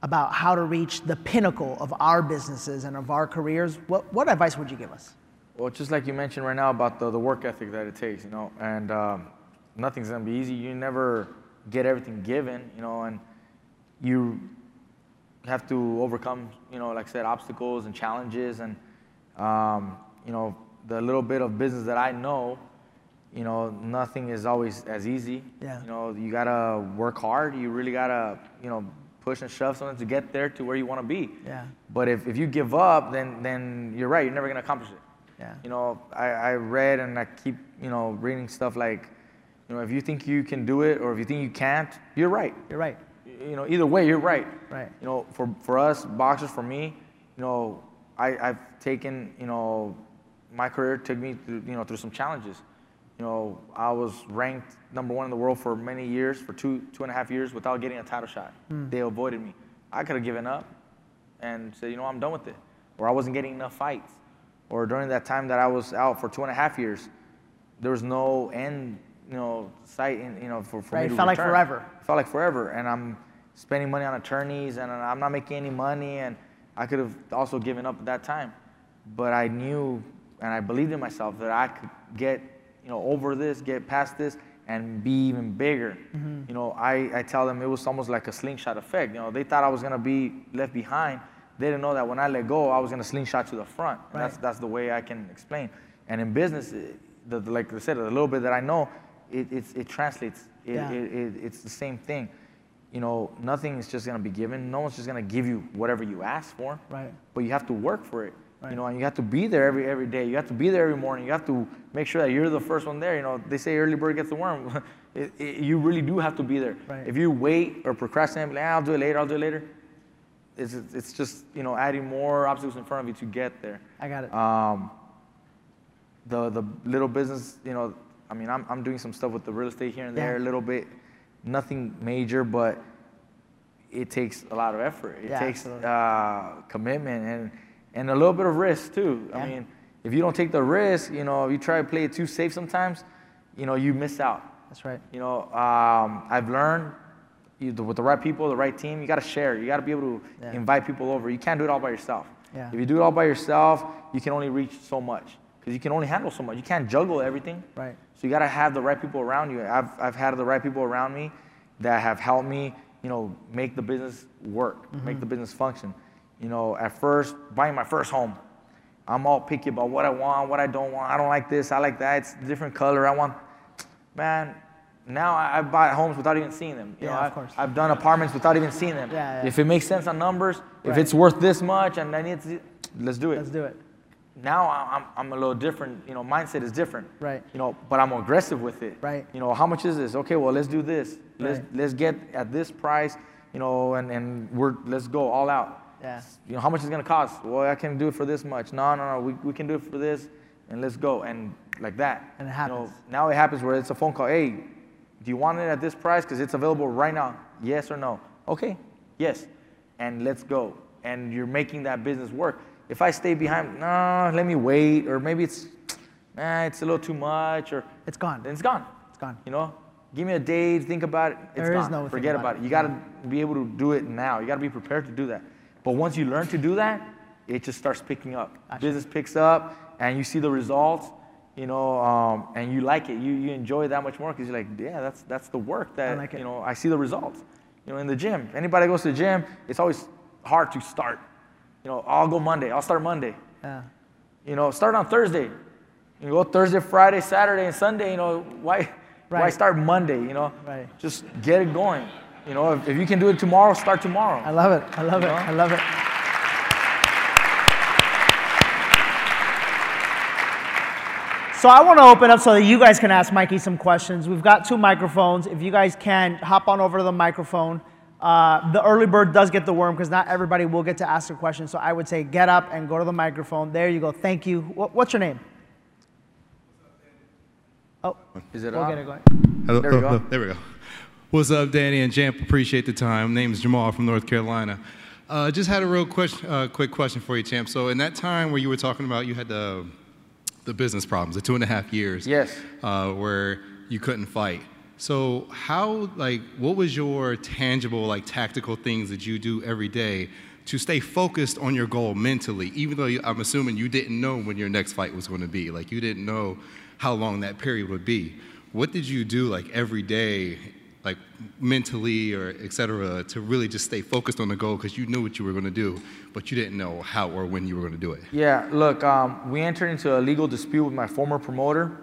about how to reach the pinnacle of our businesses and of our careers, what, what advice would you give us? Well, just like you mentioned right now about the, the work ethic that it takes, you know, and um, nothing's gonna be easy. You never get everything given, you know, and you have to overcome, you know, like I said, obstacles and challenges, and um, you know, the little bit of business that I know, you know, nothing is always as easy. Yeah. You know, you gotta work hard. You really gotta, you know, push and shove something to get there to where you want to be. Yeah. But if, if you give up, then then you're right. You're never gonna accomplish it. Yeah. You know, I, I read and I keep, you know, reading stuff like, you know, if you think you can do it or if you think you can't, you're right. You're right. You know, either way, you're right. Right. You know, for, for us boxers, for me, you know, I, I've taken, you know, my career took me through, you know, through some challenges. You know, I was ranked number one in the world for many years, for two, two and a half years without getting a title shot. Hmm. They avoided me. I could have given up and said, you know, I'm done with it. Or I wasn't getting enough fights. Or during that time that I was out for two and a half years, there was no end, you know, sight, in, you know, for, for Right, me it to felt like forever. It felt like forever, and I'm spending money on attorneys, and I'm not making any money, and I could have also given up at that time, but I knew and I believed in myself that I could get, you know, over this, get past this, and be even bigger. Mm-hmm. You know, I, I tell them it was almost like a slingshot effect. You know, they thought I was gonna be left behind. They didn't know that when I let go, I was gonna slingshot to the front. And that's Right. that's the way I can explain. And in business, the, the- like I said, the little bit that I know, it, it's, it translates. It, Yeah. it, it, it's the same thing. You know, nothing is just gonna be given. No one's just gonna give you whatever you ask for. Right. But you have to work for it. Right. You know, and you have to be there every every day. You have to be there every morning. You have to make sure that you're the first one there. You know, they say early bird gets the worm. (laughs) it, it, you really do have to be there. Right. If you wait or procrastinate, like, "Ah, I'll do it later. I'll do it later. It's it's just you know adding more obstacles in front of you to get there. I got it. Um, the the little business, you know, I mean, I'm I'm doing some stuff with the real estate here and there, Yeah. a little bit, nothing major, but it takes a lot of effort. It Yeah, takes uh, commitment and and a little bit of risk too. Yeah. I mean, if you don't take the risk, you know, if you try to play it too safe sometimes, you know, you miss out. That's right. You know, um, I've learned you, with the right people, the right team, you got to share. You got to be able to Yeah. invite people over. You can't do it all by yourself. Yeah. If you do it all by yourself, you can only reach so much because you can only handle so much. You can't juggle everything. Right. So you got to have the right people around you. I've, I've had the right people around me that have helped me, you know, make the business work, Mm-hmm. make the business function. You know, at first, buying my first home, I'm all picky about what I want, what I don't want. I don't like this, I like that. It's a different color. I want, man. Now I, I buy homes without even seeing them. You Yeah, know, of I, course. I've done apartments without even seeing them. Yeah, yeah. If it makes sense on numbers, right. if it's worth this much, and I need to, let's do it Let's do it. now I- I'm, I'm a little different, you know, mindset is different. Right. You know, but I'm aggressive with it. Right. You know, how much is this? Okay, well, let's do this. Let's, Right. let's get at this price. you know, and, and we're, let's go all out. Yeah. You know, how much is it gonna cost? Well, I can do it for this much. No, no, no, we, we can do it for this, and let's go. And like that. And it You happens. know, now it happens where it's a phone call. Hey, do you want it at this price? Because it's available right now. Yes or no? Okay, yes. And let's go. And you're making that business work. If I stay behind, no, let me wait, or maybe it's, nah, it's a little too much, or It's gone. then it's gone. It's gone. You know, give me a day to think about it. It's There is gone. no Forget about about it. it. You got to be able to do it now. You got to be prepared to do that. But once you learn to do that, it just starts picking up. Gotcha. Business picks up, and you see the results. You know, um, and you like it. You you enjoy it that much more because you're like, yeah, that's that's the work that like you know. I see the results. You know, in the gym. Anybody goes to the gym, it's always hard to start. You know, I'll go Monday. I'll start Monday. Yeah. You know, start on Thursday. You go Thursday, Friday, Saturday, and Sunday. You know, why why start Monday? You know, Right. just get it going. You know, if, if you can do it tomorrow, start tomorrow. I love it. I love it. know? I love it. So I want to open up so that you guys can ask Mikey some questions. We've got two microphones. If you guys can hop on over to the microphone. Uh, the early bird does get the worm because not everybody will get to ask a question. So I would say get up and go to the microphone. There you go. Thank you. What, what's your name? Oh, Is it we'll on? get it going. Hello, There we go. (laughs) there we go. What's up, Danny and Jamp? Appreciate the time. Name is Jamal from North Carolina. Uh, just had a real question, uh, quick question for you, Champ. So, in that time where you were talking about you had the the business problems, the two and a half years, Yes. uh, where you couldn't fight. So, how like what was your tangible like tactical things that you do every day to stay focused on your goal mentally, even though you, I'm assuming you didn't know when your next fight was going to be, like you didn't know how long that period would be. What did you do like every day, like mentally or et cetera, to really just stay focused on the goal because you knew what you were going to do, but you didn't know how or when you were going to do it? Yeah, look, um, we entered into a legal dispute with my former promoter.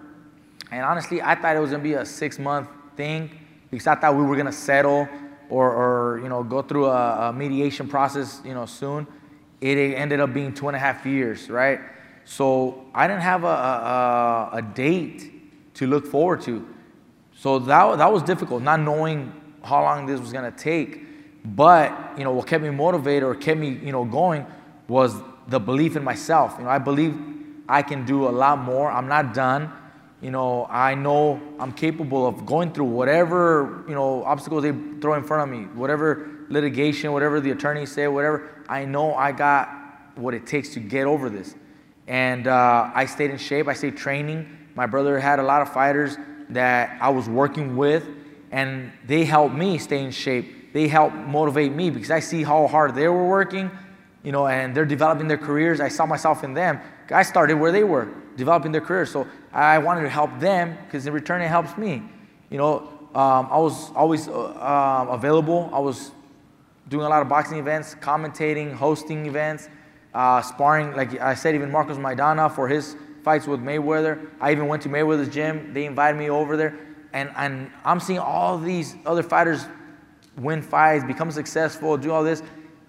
And honestly, I thought it was gonna be a six month thing because I thought we were gonna settle or, or you know, go through a, a mediation process, you know, soon. It ended up being two and a half years, right? So I didn't have a, a- a date to look forward to. So that, that was difficult, not knowing how long this was gonna take. But you know, what kept me motivated or kept me you know going was the belief in myself. You know, I believe I can do a lot more. I'm not done. You know, I know I'm capable of going through whatever you know obstacles they throw in front of me, whatever litigation, whatever the attorneys say, whatever. I know I got what it takes to get over this. And uh, I stayed in shape. I stayed training. My brother had a lot of fighters that I was working with, and they helped me stay in shape. They helped motivate me because I see how hard they were working, you know, and they're developing their careers. I saw myself in them. I started where they were, developing their careers. So I wanted to help them because in return it helps me. You know, um, I was always uh, um, available. I was doing a lot of boxing events, commentating, hosting events, uh, sparring. Like I said, even Marcos Maidana for his fights with Mayweather. I even went to Mayweather's gym. They invited me over there, and and I'm seeing all these other fighters win fights, become successful, do all this.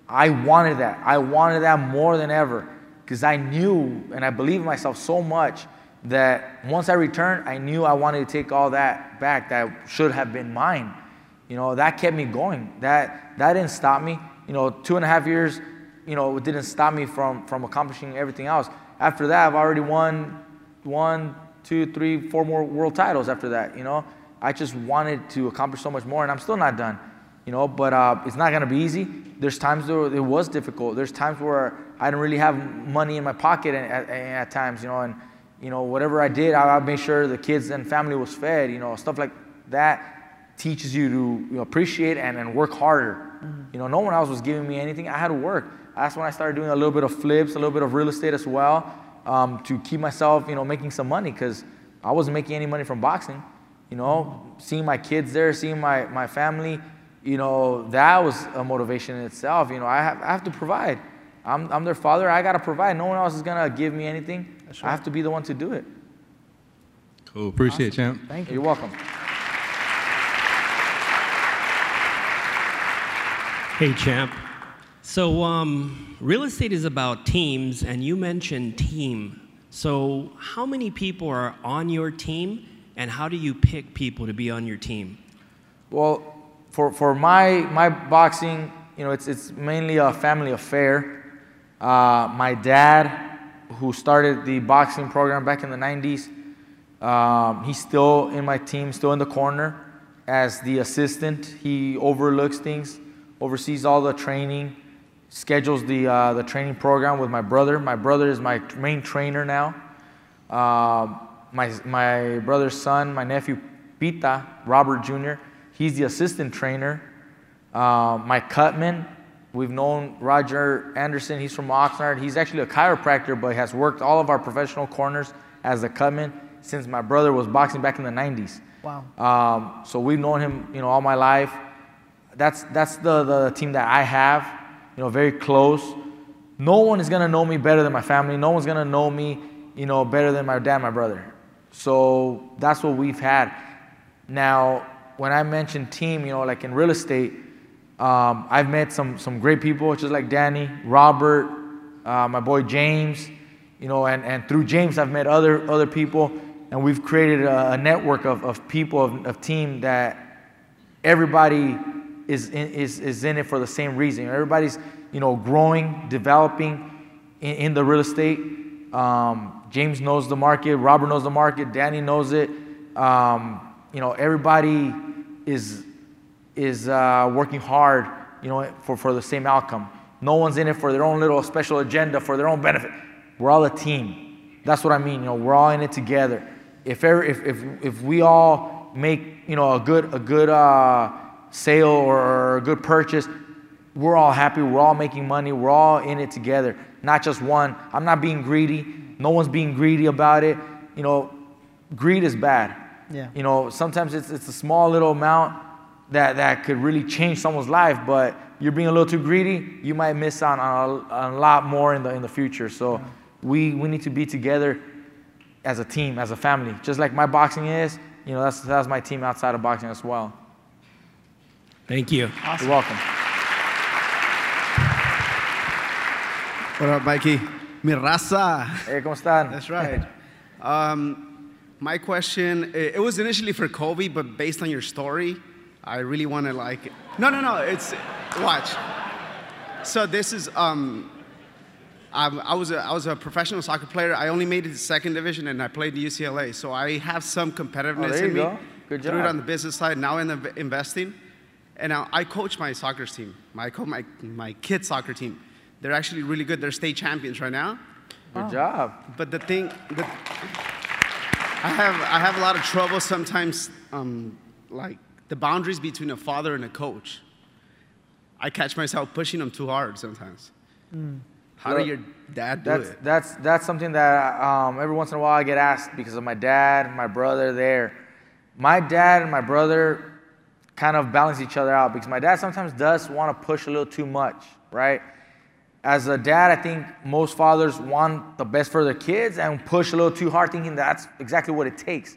I wanted that. I wanted that more than ever because I knew and I believe in myself so much that once I returned, I knew I wanted to take all that back that should have been mine. You know, that kept me going. That that didn't stop me. You know, two and a half years, you know, it didn't stop me from from accomplishing everything else. After that, I've already won one, two, three, four more world titles after that. You know, I just wanted to accomplish so much more, and I'm still not done. You know, but uh, it's not gonna be easy. There's times where it was difficult. There's times where I didn't really have money in my pocket at, at, at times. You know, and you know whatever I did, I, I made sure the kids and family was fed. You know, stuff like that teaches you to you know, appreciate and, and work harder. You know, no one else was giving me anything. I had to work. That's when I started doing a little bit of flips, a little bit of real estate as well, um, to keep myself, you know, making some money because I wasn't making any money from boxing. You know, seeing my kids there, seeing my, my family, you know, that was a motivation in itself. You know, I have, I have to provide. I'm, I'm their father. I got to provide. No one else is going to give me anything. I have to be the one to do it. Cool. Appreciate it, champ. Thank you. You're welcome. Hey, champ. So, um, real estate is about teams, and you mentioned team. So, how many people are on your team, and how do you pick people to be on your team? Well, for, for my, my boxing, you know, it's, it's mainly a family affair. Uh, my dad, who started the boxing program back in the 90s, um, he's still in my team, still in the corner as the assistant. He overlooks things, oversees all the training, schedules the, uh, the training program with my brother. My brother is my main trainer now. Uh, my, my brother's son, my nephew Pita, Robert Jr., he's the assistant trainer. Uh, my cutman, we've known Roger Anderson, he's from Oxnard. He's actually a chiropractor, but has worked all of our professional corners as a cutman since my brother was boxing back in the 90s. Wow. Um, so we've known him, you know, all my life. That's, that's the, the team that I have, you know, very close. No one is going to know me better than my family. No one's going to know me, you know, better than my dad my brother. So that's what we've had. Now, when I mention team, you know, like in real estate, um, I've met some, some great people, just like Danny, Robert, uh, my boy James, you know, and, and through James, I've met other, other people and we've created a, a network of, of people, of, of team that everybody is in, is, is in it for the same reason. Everybody's, you know, growing, developing in, in the real estate. Um, James knows the market, Robert knows the market, Danny knows it. Um, you know, everybody is, is uh, working hard, you know, for, for the same outcome. No one's in it for their own little special agenda, for their own benefit. We're all a team. That's what I mean. You know, we're all in it together if, ever, if, if, if we all make you know, a good, a good uh, sale or a good purchase, we're all happy. We're all making money. We're all in it together, not just one. I'm not being greedy. No one's being greedy about it. You know, greed is bad. Yeah. You know, sometimes it's, it's a small little amount that, that could really change someone's life, but you're being a little too greedy, you might miss out on a, on a lot more in the, in the future. So yeah. we, we need to be together as a team, as a family. Just like my boxing is, you know, that's, that's my team outside of boxing as well. Thank you. Awesome. You're welcome. What up, Mikey? Mi raza. Hey, ¿cómo están? That's right. Um, my question, it was initially for Kobe, but based on your story, I really want to like, no, no, no, it's, watch. So this is, um, um, I, was a, I was a professional soccer player. I only made it to second division, and I played UCLA. So I have some competitiveness oh, in me. Go. Good job. Through it on the business side, now in the investing. And now I coach my soccer team. My, my, my kids' soccer team. They're actually really good. They're state champions right now. Good oh. job. But the thing, the, I have, I have a lot of trouble sometimes, um, like the boundaries between a father and a coach. I catch myself pushing them too hard sometimes. Mm. How did your dad do that's, it? That's, that's something that um, every once in a while I get asked because of my dad, my brother there. My dad and my brother kind of balance each other out because my dad sometimes does want to push a little too much, right? As a dad, I think most fathers want the best for their kids and push a little too hard, thinking that's exactly what it takes.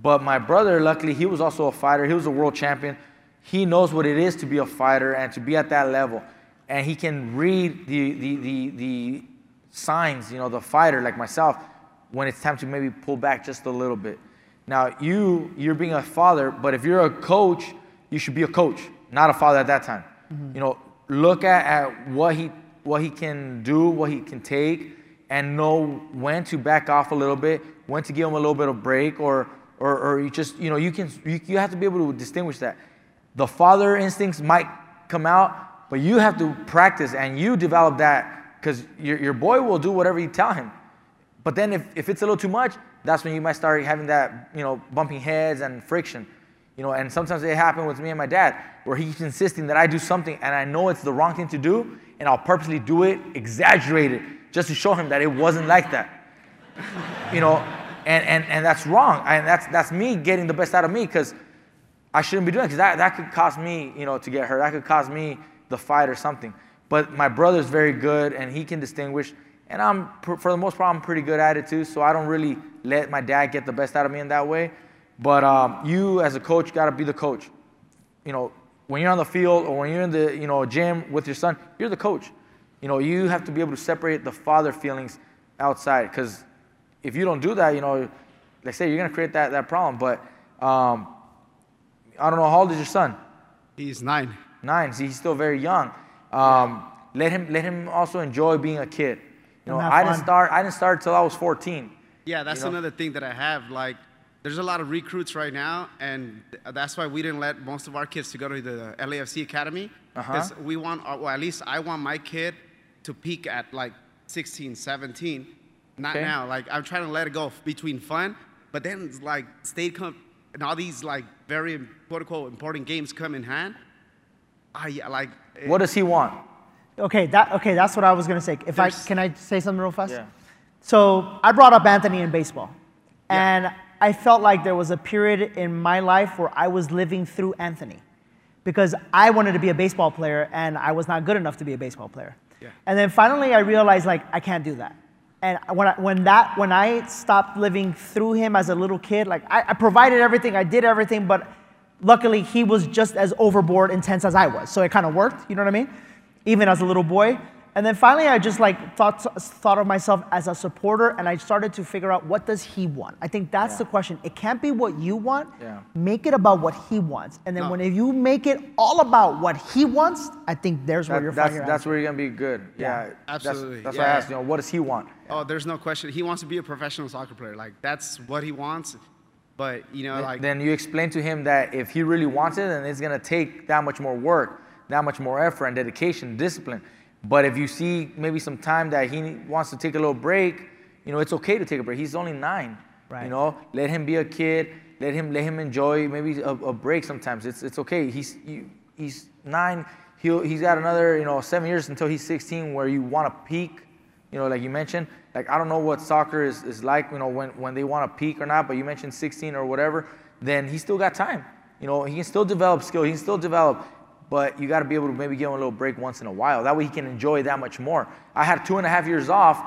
But my brother, luckily, he was also a fighter. He was a world champion. He knows what it is to be a fighter and to be at that level and he can read the, the, the, the signs, you know, the fighter like myself, when it's time to maybe pull back just a little bit. Now, you, you're being a father, but if you're a coach, you should be a coach, not a father at that time. Mm-hmm. You know, look at, at what, he, what he can do, what he can take, and know when to back off a little bit, when to give him a little bit of break, or, or, or you just, you know, you, can, you, you have to be able to distinguish that. The father instincts might come out, but you have to practice and you develop that because your, your boy will do whatever you tell him. But then if, if it's a little too much, that's when you might start having that, you know, bumping heads and friction. You know, and sometimes it happened with me and my dad, where he's insisting that I do something and I know it's the wrong thing to do, and I'll purposely do it, exaggerate it, just to show him that it wasn't like that. you know, and, and, and that's wrong. And that's, that's me getting the best out of me because I shouldn't be doing it because that, that could cause me, you know, to get hurt. That could cause me the fight or something. But my brother's very good and he can distinguish. And I'm, for the most part, I'm pretty good at it too. So I don't really let my dad get the best out of me in that way. But um, you, as a coach, got to be the coach. You know, when you're on the field or when you're in the you know gym with your son, you're the coach. You know, you have to be able to separate the father feelings outside. Because if you don't do that, you know, like say, you're gonna create that that problem. But um, I don't know how old is your son? He's nine. Nine. See, he's still very young. Um, let him let him also enjoy being a kid. You know, I didn't fun. start I didn't start till I was 14. Yeah, that's know? another thing that I have. Like, there's a lot of recruits right now, and that's why we didn't let most of our kids to go to the LAFC academy. Uh-huh. Because we want, uh, well, at least I want my kid to peak at like 16, 17. Not Okay. now. Like, I'm trying to let it go between fun, but then it's like state comp and all these like very quote unquote important games come in hand. I like. it- What does he want? Okay, that okay, that's what I was gonna say. If I can I say something real fast? Yeah. So I brought up Anthony in baseball. And I felt like there was a period in my life where I was living through Anthony. Because I wanted to be a baseball player and I was not good enough to be a baseball player. Yeah. And then finally I realized like I can't do that. And when I, when that when I stopped living through him as a little kid, like I, I provided everything, I did everything, but luckily he was just as overboard intense as I was. So it kind of worked, you know what I mean? Even as a little boy. And then finally I just like thought thought of myself as a supporter and I started to figure out what does he want? I think that's the question. It can't be what you want. Yeah. Make it about what he wants. And then No. when you make it all about what he wants, I think there's where you're that's that's where you're gonna be good. Yeah, that's- Absolutely, That's, why I asked. You know, what does he want? Oh, there's no question. He wants to be a professional soccer player. Like, that's what he wants. But, you know, like. then you explain to him that if he really wants it, then it's gonna take that much more work, that much more effort and dedication, discipline. But if you see maybe some time that he wants to take a little break, you know, it's okay to take a break. He's only nine. Right. You know, let him be a kid. Let him let him enjoy maybe a, a break sometimes. It's it's okay. He's you, he's nine. He'll he's got another you know seven years until he's 16 where you want to peak. You know, like you mentioned, like I don't know what soccer is, is like, you know, when, when they want to peak or not, but you mentioned 16 or whatever, then he still got time. You know, he can still develop skill, he can still develop, but you got to be able to maybe give him a little break once in a while. That way he can enjoy that much more. I had two and a half years off,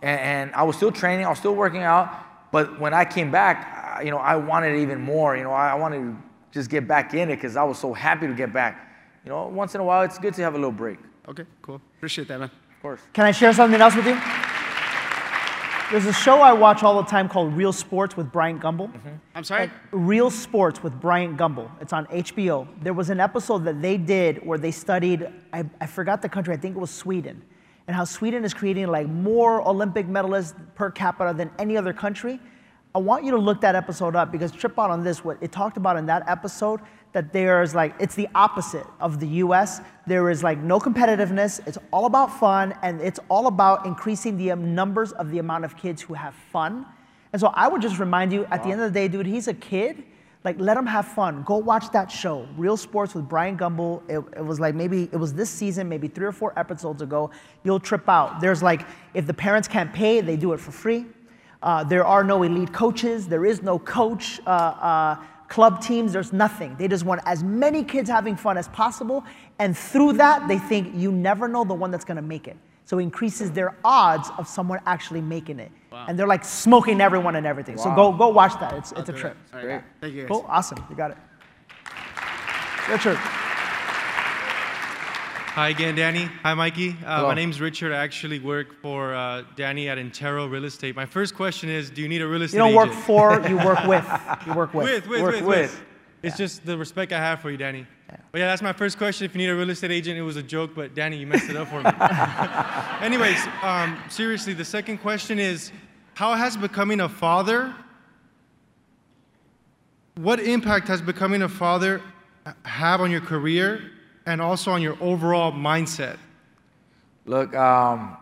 and, and I was still training, I was still working out, but when I came back, I- you know, I wanted it even more. You know, I, I wanted to just get back in it because I was so happy to get back. You know, once in a while, it's good to have a little break, Okay, cool. Appreciate that, man. of course. Can I share something else with you? There's a show I watch all the time called Real Sports with Bryant Gumbel. Mm-hmm. I'm sorry? Real Sports with Bryant Gumbel. It's on HBO. There was an episode that they did where they studied, I, I forgot the country, I think it was Sweden, and how Sweden is creating like more Olympic medalists per capita than any other country. I want you to look that episode up because trip out on this. What it talked about in that episode that there's like it's the opposite of the U.S. There is like no competitiveness. It's all about fun and it's all about increasing the um, numbers of the amount of kids who have fun. And so I would just remind you, at the end of the day, dude, he's a kid. Like, let him have fun. Go watch that show, Real Sports with Bryant Gumbel. It, it was like maybe it was this season, maybe three or four episodes ago. You'll trip out. There's like, if the parents can't pay, they do it for free. Uh, there are no elite coaches. There is no coach. Uh, uh, club teams. There's nothing. They just want as many kids having fun as possible, and through that, they think you never know the one that's going to make it. So it increases their odds of someone actually making it. And they're like smoking everyone and everything. So go go watch that. It's, it's a trip. All right, Great. Thank you, guys. Cool. Awesome. You got it. Richard. Hi again, Danny. Hi, Mikey. Uh, my name's Richard. I actually work for uh, Danny at Intero Real Estate. My first question is, do you need a real estate You don't work agent? for, (laughs) you work with. You work with. with, with, Work with, with. with. It's just the respect I have for you, Danny. But yeah, that's my first question. If you need a real estate agent, it was a joke, but Danny, you messed it up for me. (laughs) Anyways, um, seriously, the second question is, how has becoming a father, what impact has becoming a father have on your career and also on your overall mindset? Look, um,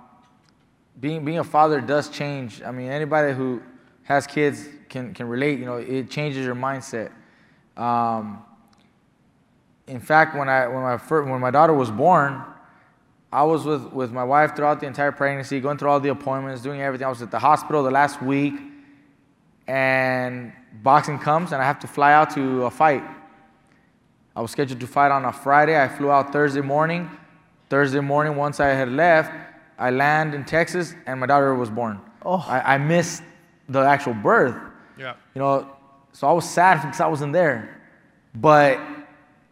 being being a father does change. I mean, anybody who has kids can can relate. You know, it changes your mindset. Um, in fact, when I when my fir- when my daughter was born, I was with with my wife throughout the entire pregnancy, going through all the appointments, doing everything. I was at the hospital the last week, and boxing comes, and I have to fly out to a fight. I was scheduled to fight on a Friday. I flew out Thursday morning. Thursday morning, once I had left, I land in Texas, and my daughter was born. Oh. I, I missed the actual birth. Yeah. You know, so I was sad because I wasn't there. But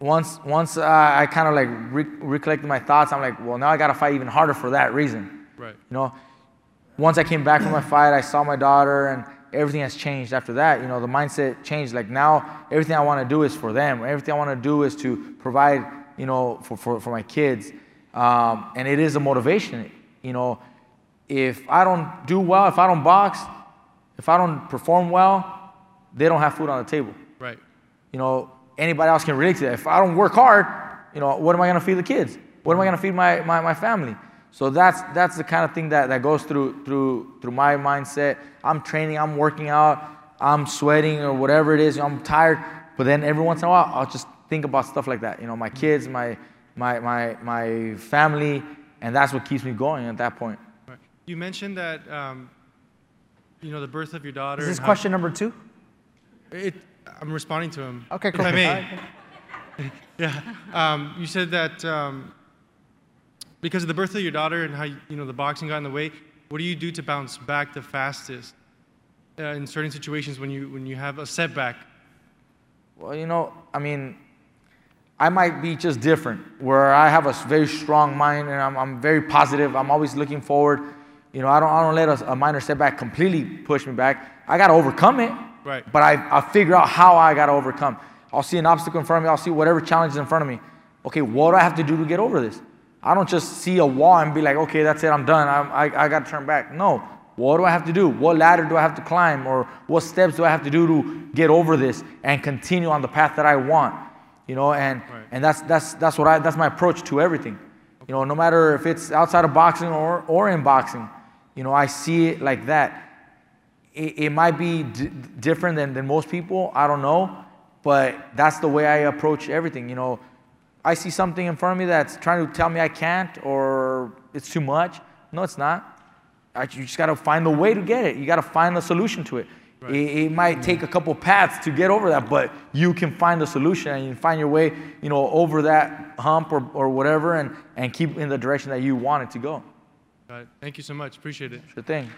once once uh, I kind of like re- recollected my thoughts, I'm like, well, now I got to fight even harder for that reason. Right. You know, once I came back from my fight, I saw my daughter, and everything has changed after that. You know, the mindset changed. Like now, everything I want to do is for them. Everything I want to do is to provide, you know, for, for, for my kids. Um, and it is a motivation. You know, if I don't do well, if I don't box, if I don't perform well, they don't have food on the table. Right. You know, anybody else can relate to that. If I don't work hard, you know, what am I going to feed the kids? What am I going to feed my, my, my family? So that's, that's the kind of thing that, that goes through, through, through my mindset. I'm training, I'm working out, I'm sweating or whatever it is, I'm tired. But then every once in a while, I'll just think about stuff like that. You know, my kids, my, my, my, my family, and that's what keeps me going at that point. You mentioned that, um, you know, the birth of your daughter. Is this question number two? It, I'm responding to him. Okay, cool. I may. (laughs) Yeah. Um, you said that um, because of the birth of your daughter and how you know the boxing got in the way. What do you do to bounce back the fastest uh, in certain situations when you when you have a setback? Well, you know, I mean, I might be just different, where I have a very strong mind and I'm, I'm very positive. I'm always looking forward. You know, I don't, I don't let a, a minor setback completely push me back. I got to overcome it. Right. But I, I figure out how I got to overcome. I'll see an obstacle in front of me. I'll see whatever challenge is in front of me. Okay, what do I have to do to get over this? I don't just see a wall and be like, okay, that's it, I'm done. I'm, I, I got to turn back. No. What do I have to do? What ladder do I have to climb? Or what steps do I have to do to get over this and continue on the path that I want? You know, and, Right. and that's, that's, that's, what I, that's my approach to everything. You know, no matter if it's outside of boxing or, or in boxing, you know, I see it like that it, it might be d- different than, than most people. I don't know. But that's the way I approach everything. You know, I see something in front of me that's trying to tell me I can't or it's too much. No, it's not. I, you just got to find a way to get it. You got to find a solution to it. It, it might take a couple paths to get over that, but you can find a solution and you find your way, you know, over that hump or, or whatever and, and keep in the direction that you want it to go. Got it. Thank you so much. Appreciate it. Sure thing.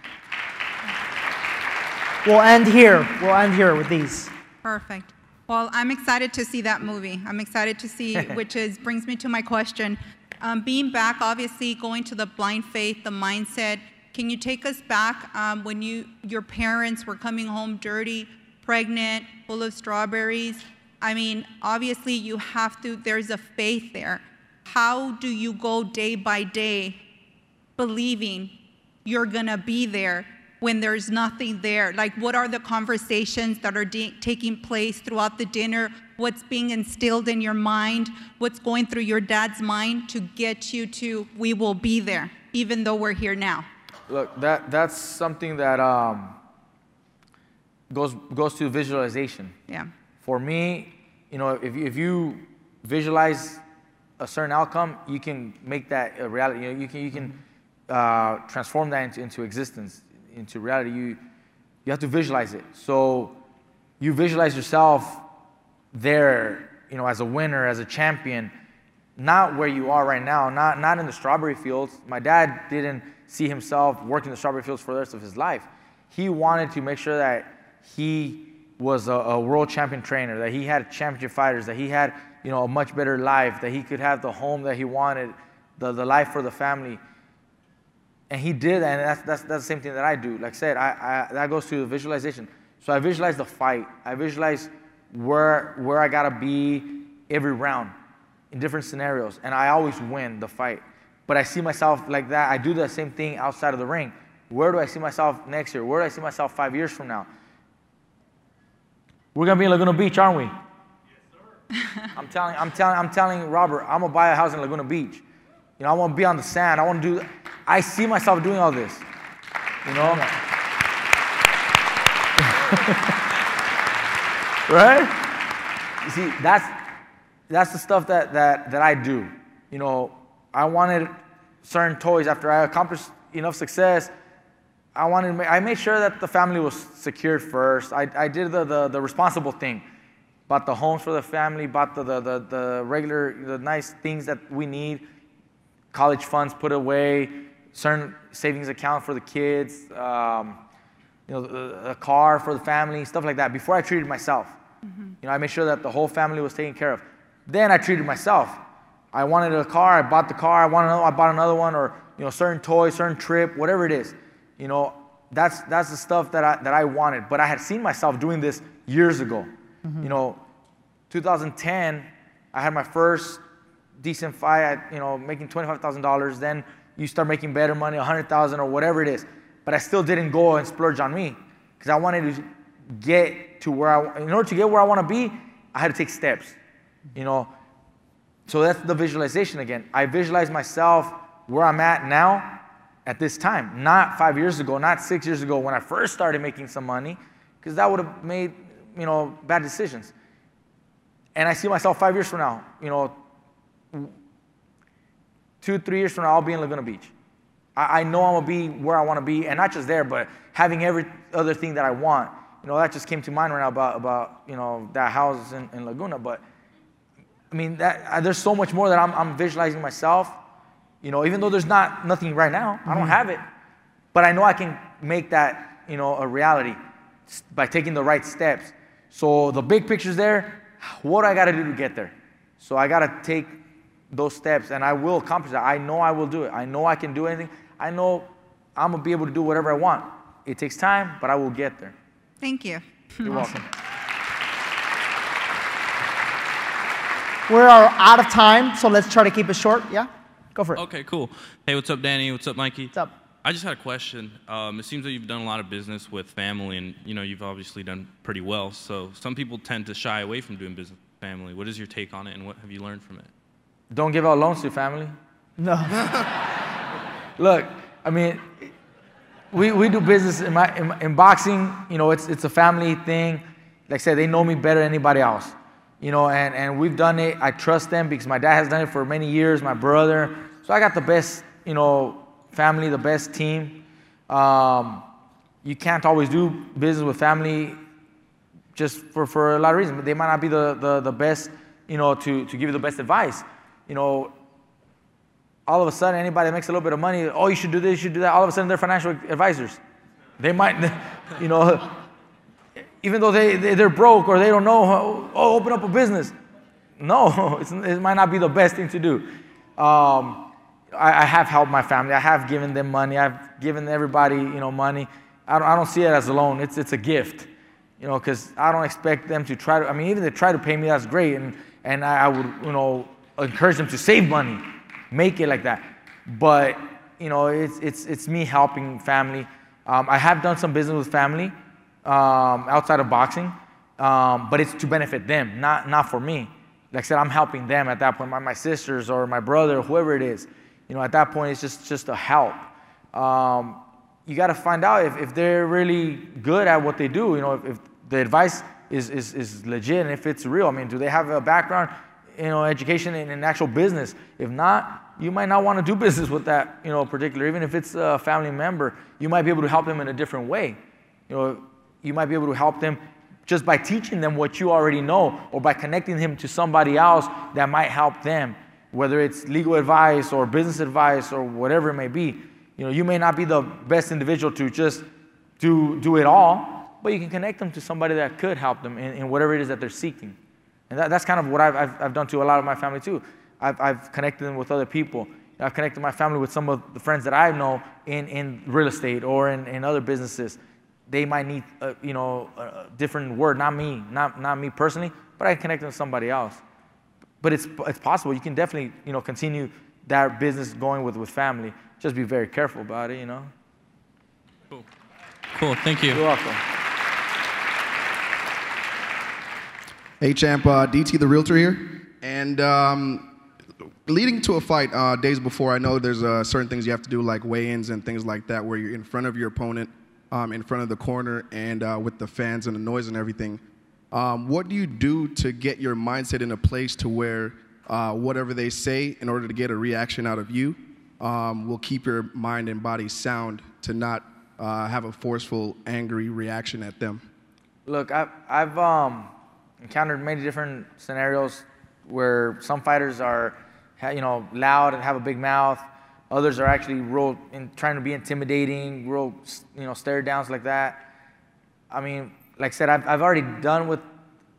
We'll end here. We'll end here with these. Perfect. Well, I'm excited to see that movie. I'm excited to see, (laughs) which is brings me to my question. Um, being back, obviously, going to the blind faith, the mindset. Can you take us back um, when you your parents were coming home dirty, pregnant, full of strawberries? I mean, obviously, you have to. There's a faith there. How do you go day by day, believing you're gonna be there when there's nothing there? Like, what are the conversations that are de- taking place throughout the dinner? What's being instilled in your mind? What's going through your dad's mind to get you to, we will be there, even though we're here now? Look, that, that's something that um, goes, goes to visualization. Yeah. For me, you know, if you, if you visualize a certain outcome, you can make that a reality. You know, you can, you can uh, transform that into, into existence, into reality. You, you have to visualize it. So you visualize yourself there, you know, as a winner, as a champion, not where you are right now, not, not in the strawberry fields. My dad didn't see himself working the strawberry fields for the rest of his life. He wanted to make sure that he was a, a world champion trainer, that he had championship fighters, that he had, you know, a much better life, that he could have the home that he wanted, the, the life for the family. And he did that, and that's, that's, that's the same thing that I do. Like I said, I, I, that goes to the visualization. So I visualize the fight. I visualize where, where I gotta be every round in different scenarios, and I always win the fight. But I see myself like that. I do the same thing outside of the ring. Where do I see myself next year? Where do I see myself five years from now? We're gonna be in Laguna Beach, aren't we? Yes, sir. (laughs) I'm telling, I'm telling, I'm telling Robert, I'm gonna buy a house in Laguna Beach. You know, I want to be on the sand. I want to do. I see myself doing all this. You know. (laughs) right? You see, that's that's the stuff that that that I do. You know, I wanted certain toys after I accomplished enough success. I wanted. I made sure that the family was secured first. I, I did the, the the responsible thing. Bought the homes for the family. Bought the the the, the regular the nice things that we need college funds put away, certain savings account for the kids, um, you know, a, a car for the family, stuff like that. Before I treated myself, you know, I made sure that the whole family was taken care of. Then I treated myself. I wanted a car, I bought the car. I wanted another, I bought another one, or you know, certain toy, certain trip, whatever it is. You know, that's that's the stuff that I that I wanted. But I had seen myself doing this years ago. You know, 2010, I had my first decent fight. At, you know, making twenty-five thousand dollars. Then you start making better money, a hundred thousand or whatever it is. But I still didn't go and splurge on me because I wanted to get to where I. In order to get where I want to be, I had to take steps. You know, so that's the visualization again. I visualize myself where I'm at now at this time, not five years ago, not six years ago when I first started making some money, because that would have made, you know, bad decisions. And I see myself five years from now, you know, two, three years from now, I'll be in Laguna Beach. I, I know I'm gonna be where I wanna be, and not just there, but having every other thing that I want. You know, that just came to mind right now about, about you know, that house in, in Laguna, but I mean, that, uh, there's so much more that I'm, I'm visualizing myself. You know, even though there's not nothing right now, I don't have it, but I know I can make that, you know, a reality by taking the right steps. So the big picture's there. What do I got to do to get there? So I got to take those steps, and I will accomplish that. I know I will do it. I know I can do anything. I know I'm gonna be able to do whatever I want. It takes time, but I will get there. Thank you. You're (laughs) welcome. We're out of time, so let's try to keep it short. Yeah? Go for it. Okay, cool. Hey, what's up, Danny? What's up, Mikey? What's up? I just had a question. Um, it seems that you've done a lot of business with family, and you know you've obviously done pretty well. So some people tend to shy away from doing business with family. What is your take on it, and what have you learned from it? Don't give out loans to your family. No. (laughs) Look, I mean, we, we do business in, my, in, in boxing. You know, it's, it's a family thing. Like I said, they know me better than anybody else. You know, and, and we've done it. I trust them because my dad has done it for many years, my brother. So I got the best, you know, family, the best team. Um, you can't always do business with family just for, for a lot of reasons. They might not be the, the, the best, you know, to, to give you the best advice. You know, all of a sudden, anybody that makes a little bit of money, oh, you should do this, you should do that. All of a sudden, they're financial advisors. They might, (laughs) you know, even though they, they, they're broke or they don't know, oh, open up a business. No, (laughs) it's, it might not be the best thing to do. Um, I, I have helped my family. I have given them money. I've given everybody, you know, money. I don't, I don't see it as a loan. It's, it's a gift, you know, because I don't expect them to try to, I mean, even if they try to pay me, that's great. And, and I, I would, you know, encourage them to save money, make it like that. But, you know, it's, it's, it's me helping family. Um, I have done some business with family um, outside of boxing, um, but it's to benefit them, not, not for me. Like I said, I'm helping them at that point, my, my sisters or my brother, whoever it is. You know, at that point, it's just, just a help. Um, you got to find out if, if they're really good at what they do, you know, if, if the advice is, is, is legit and if it's real. I mean, do they have a background, you know, education in, in actual business? If not, you might not want to do (laughs) business with that, you know, particular. Even if it's a family member, you might be able to help them in a different way. You know, you might be able to help them just by teaching them what you already know or by connecting him to somebody else that might help them, whether it's legal advice or business advice or whatever it may be. You know, you may not be the best individual to just do, do it all, but you can connect them to somebody that could help them in, in whatever it is that they're seeking. And that, that's kind of what I've, I've, I've done to a lot of my family too. I've, I've connected them with other people. I've connected my family with some of the friends that I know in, in real estate or in, in other businesses. They might need, a, you know, a different word, not me, not, not me personally, but I connect them with somebody else. But it's, it's possible. You can definitely, you know, continue that business going with, with family. Just be very careful about it, you know. Cool. Cool. Thank you. You're welcome. Hey, champ, uh, DT the realtor here. And um, leading to a fight uh, days before, I know there's uh, certain things you have to do, like weigh ins and things like that, where you're in front of your opponent, um, in front of the corner, and uh, with the fans and the noise and everything. Um, what do you do to get your mindset in a place to where uh, whatever they say, in order to get a reaction out of you, um, will keep your mind and body sound to not uh, have a forceful, angry reaction at them? Look, I've, I've um, encountered many different scenarios where some fighters are, you know, loud and have a big mouth. Others are actually real, in, trying to be intimidating, real, you know, stare downs like that. I mean, like I said, I've, I've already done with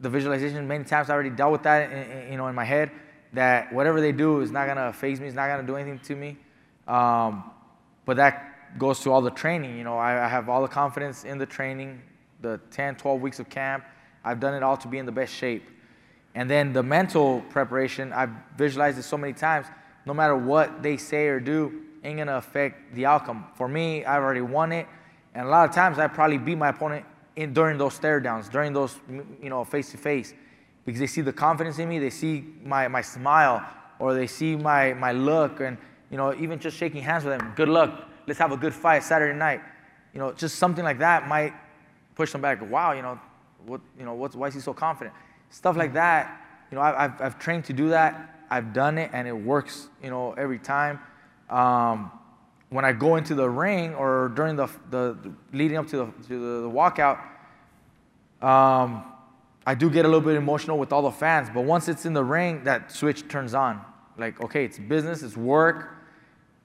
the visualization many times. I already dealt with that, in, in, you know, in my head. That whatever they do is not gonna faze me. It's not gonna do anything to me. Um, but that goes to all the training. You know, I, I have all the confidence in the training, the 10, 12 weeks of camp. I've done it all to be in the best shape. And then the mental preparation, I've visualized it so many times. No matter what they say or do, ain't gonna affect the outcome. For me, I've already won it, and a lot of times I probably beat my opponent in during those stare downs, during those you know face to face, because they see the confidence in me, they see my my smile, or they see my my look, and you know even just shaking hands with them. Good luck. Let's have a good fight Saturday night. You know, just something like that might push them back. Wow, you know, what you know, what's why is he so confident? Stuff like that. You know, I, I've I've trained to do that. I've done it, and it works. You know, every time. Um, when I go into the ring or during the, the, the leading up to the, to the, the walkout, um, I do get a little bit emotional with all the fans. But once it's in the ring, that switch turns on. Like, okay, it's business, it's work.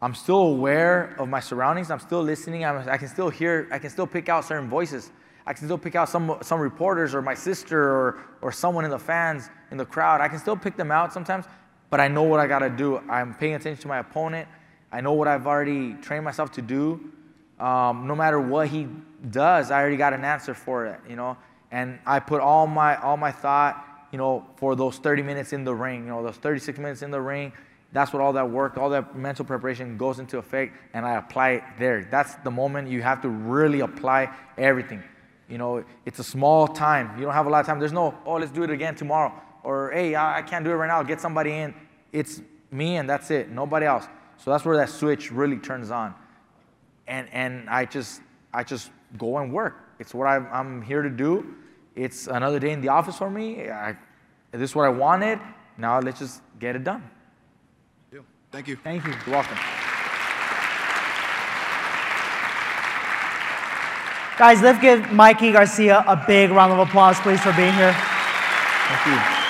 I'm still aware of my surroundings. I'm still listening. I'm, I can still hear, I can still pick out certain voices. I can still pick out some, some reporters or my sister or, or someone in the fans, in the crowd. I can still pick them out sometimes, but I know what I got to do. I'm paying attention to my opponent. I know what I've already trained myself to do. Um, no matter what he does, I already got an answer for it, you know. And I put all my all my thought, you know, for those 30 minutes in the ring, you know, those 36 minutes in the ring. That's what all that work, all that mental preparation goes into effect, and I apply it there. That's the moment you have to really apply everything. You know, it's a small time. You don't have a lot of time. There's no, oh, let's do it again tomorrow, or hey, I can't do it right now. Get somebody in. It's me, and that's it. Nobody else. So that's where that switch really turns on. And, and I, just, I just go and work. It's what I'm, I'm here to do. It's another day in the office for me. I, this is what I wanted. Now let's just get it done. Thank you. Thank you. You're welcome. Guys, let's give Mikey Garcia a big round of applause, please, for being here. Thank you.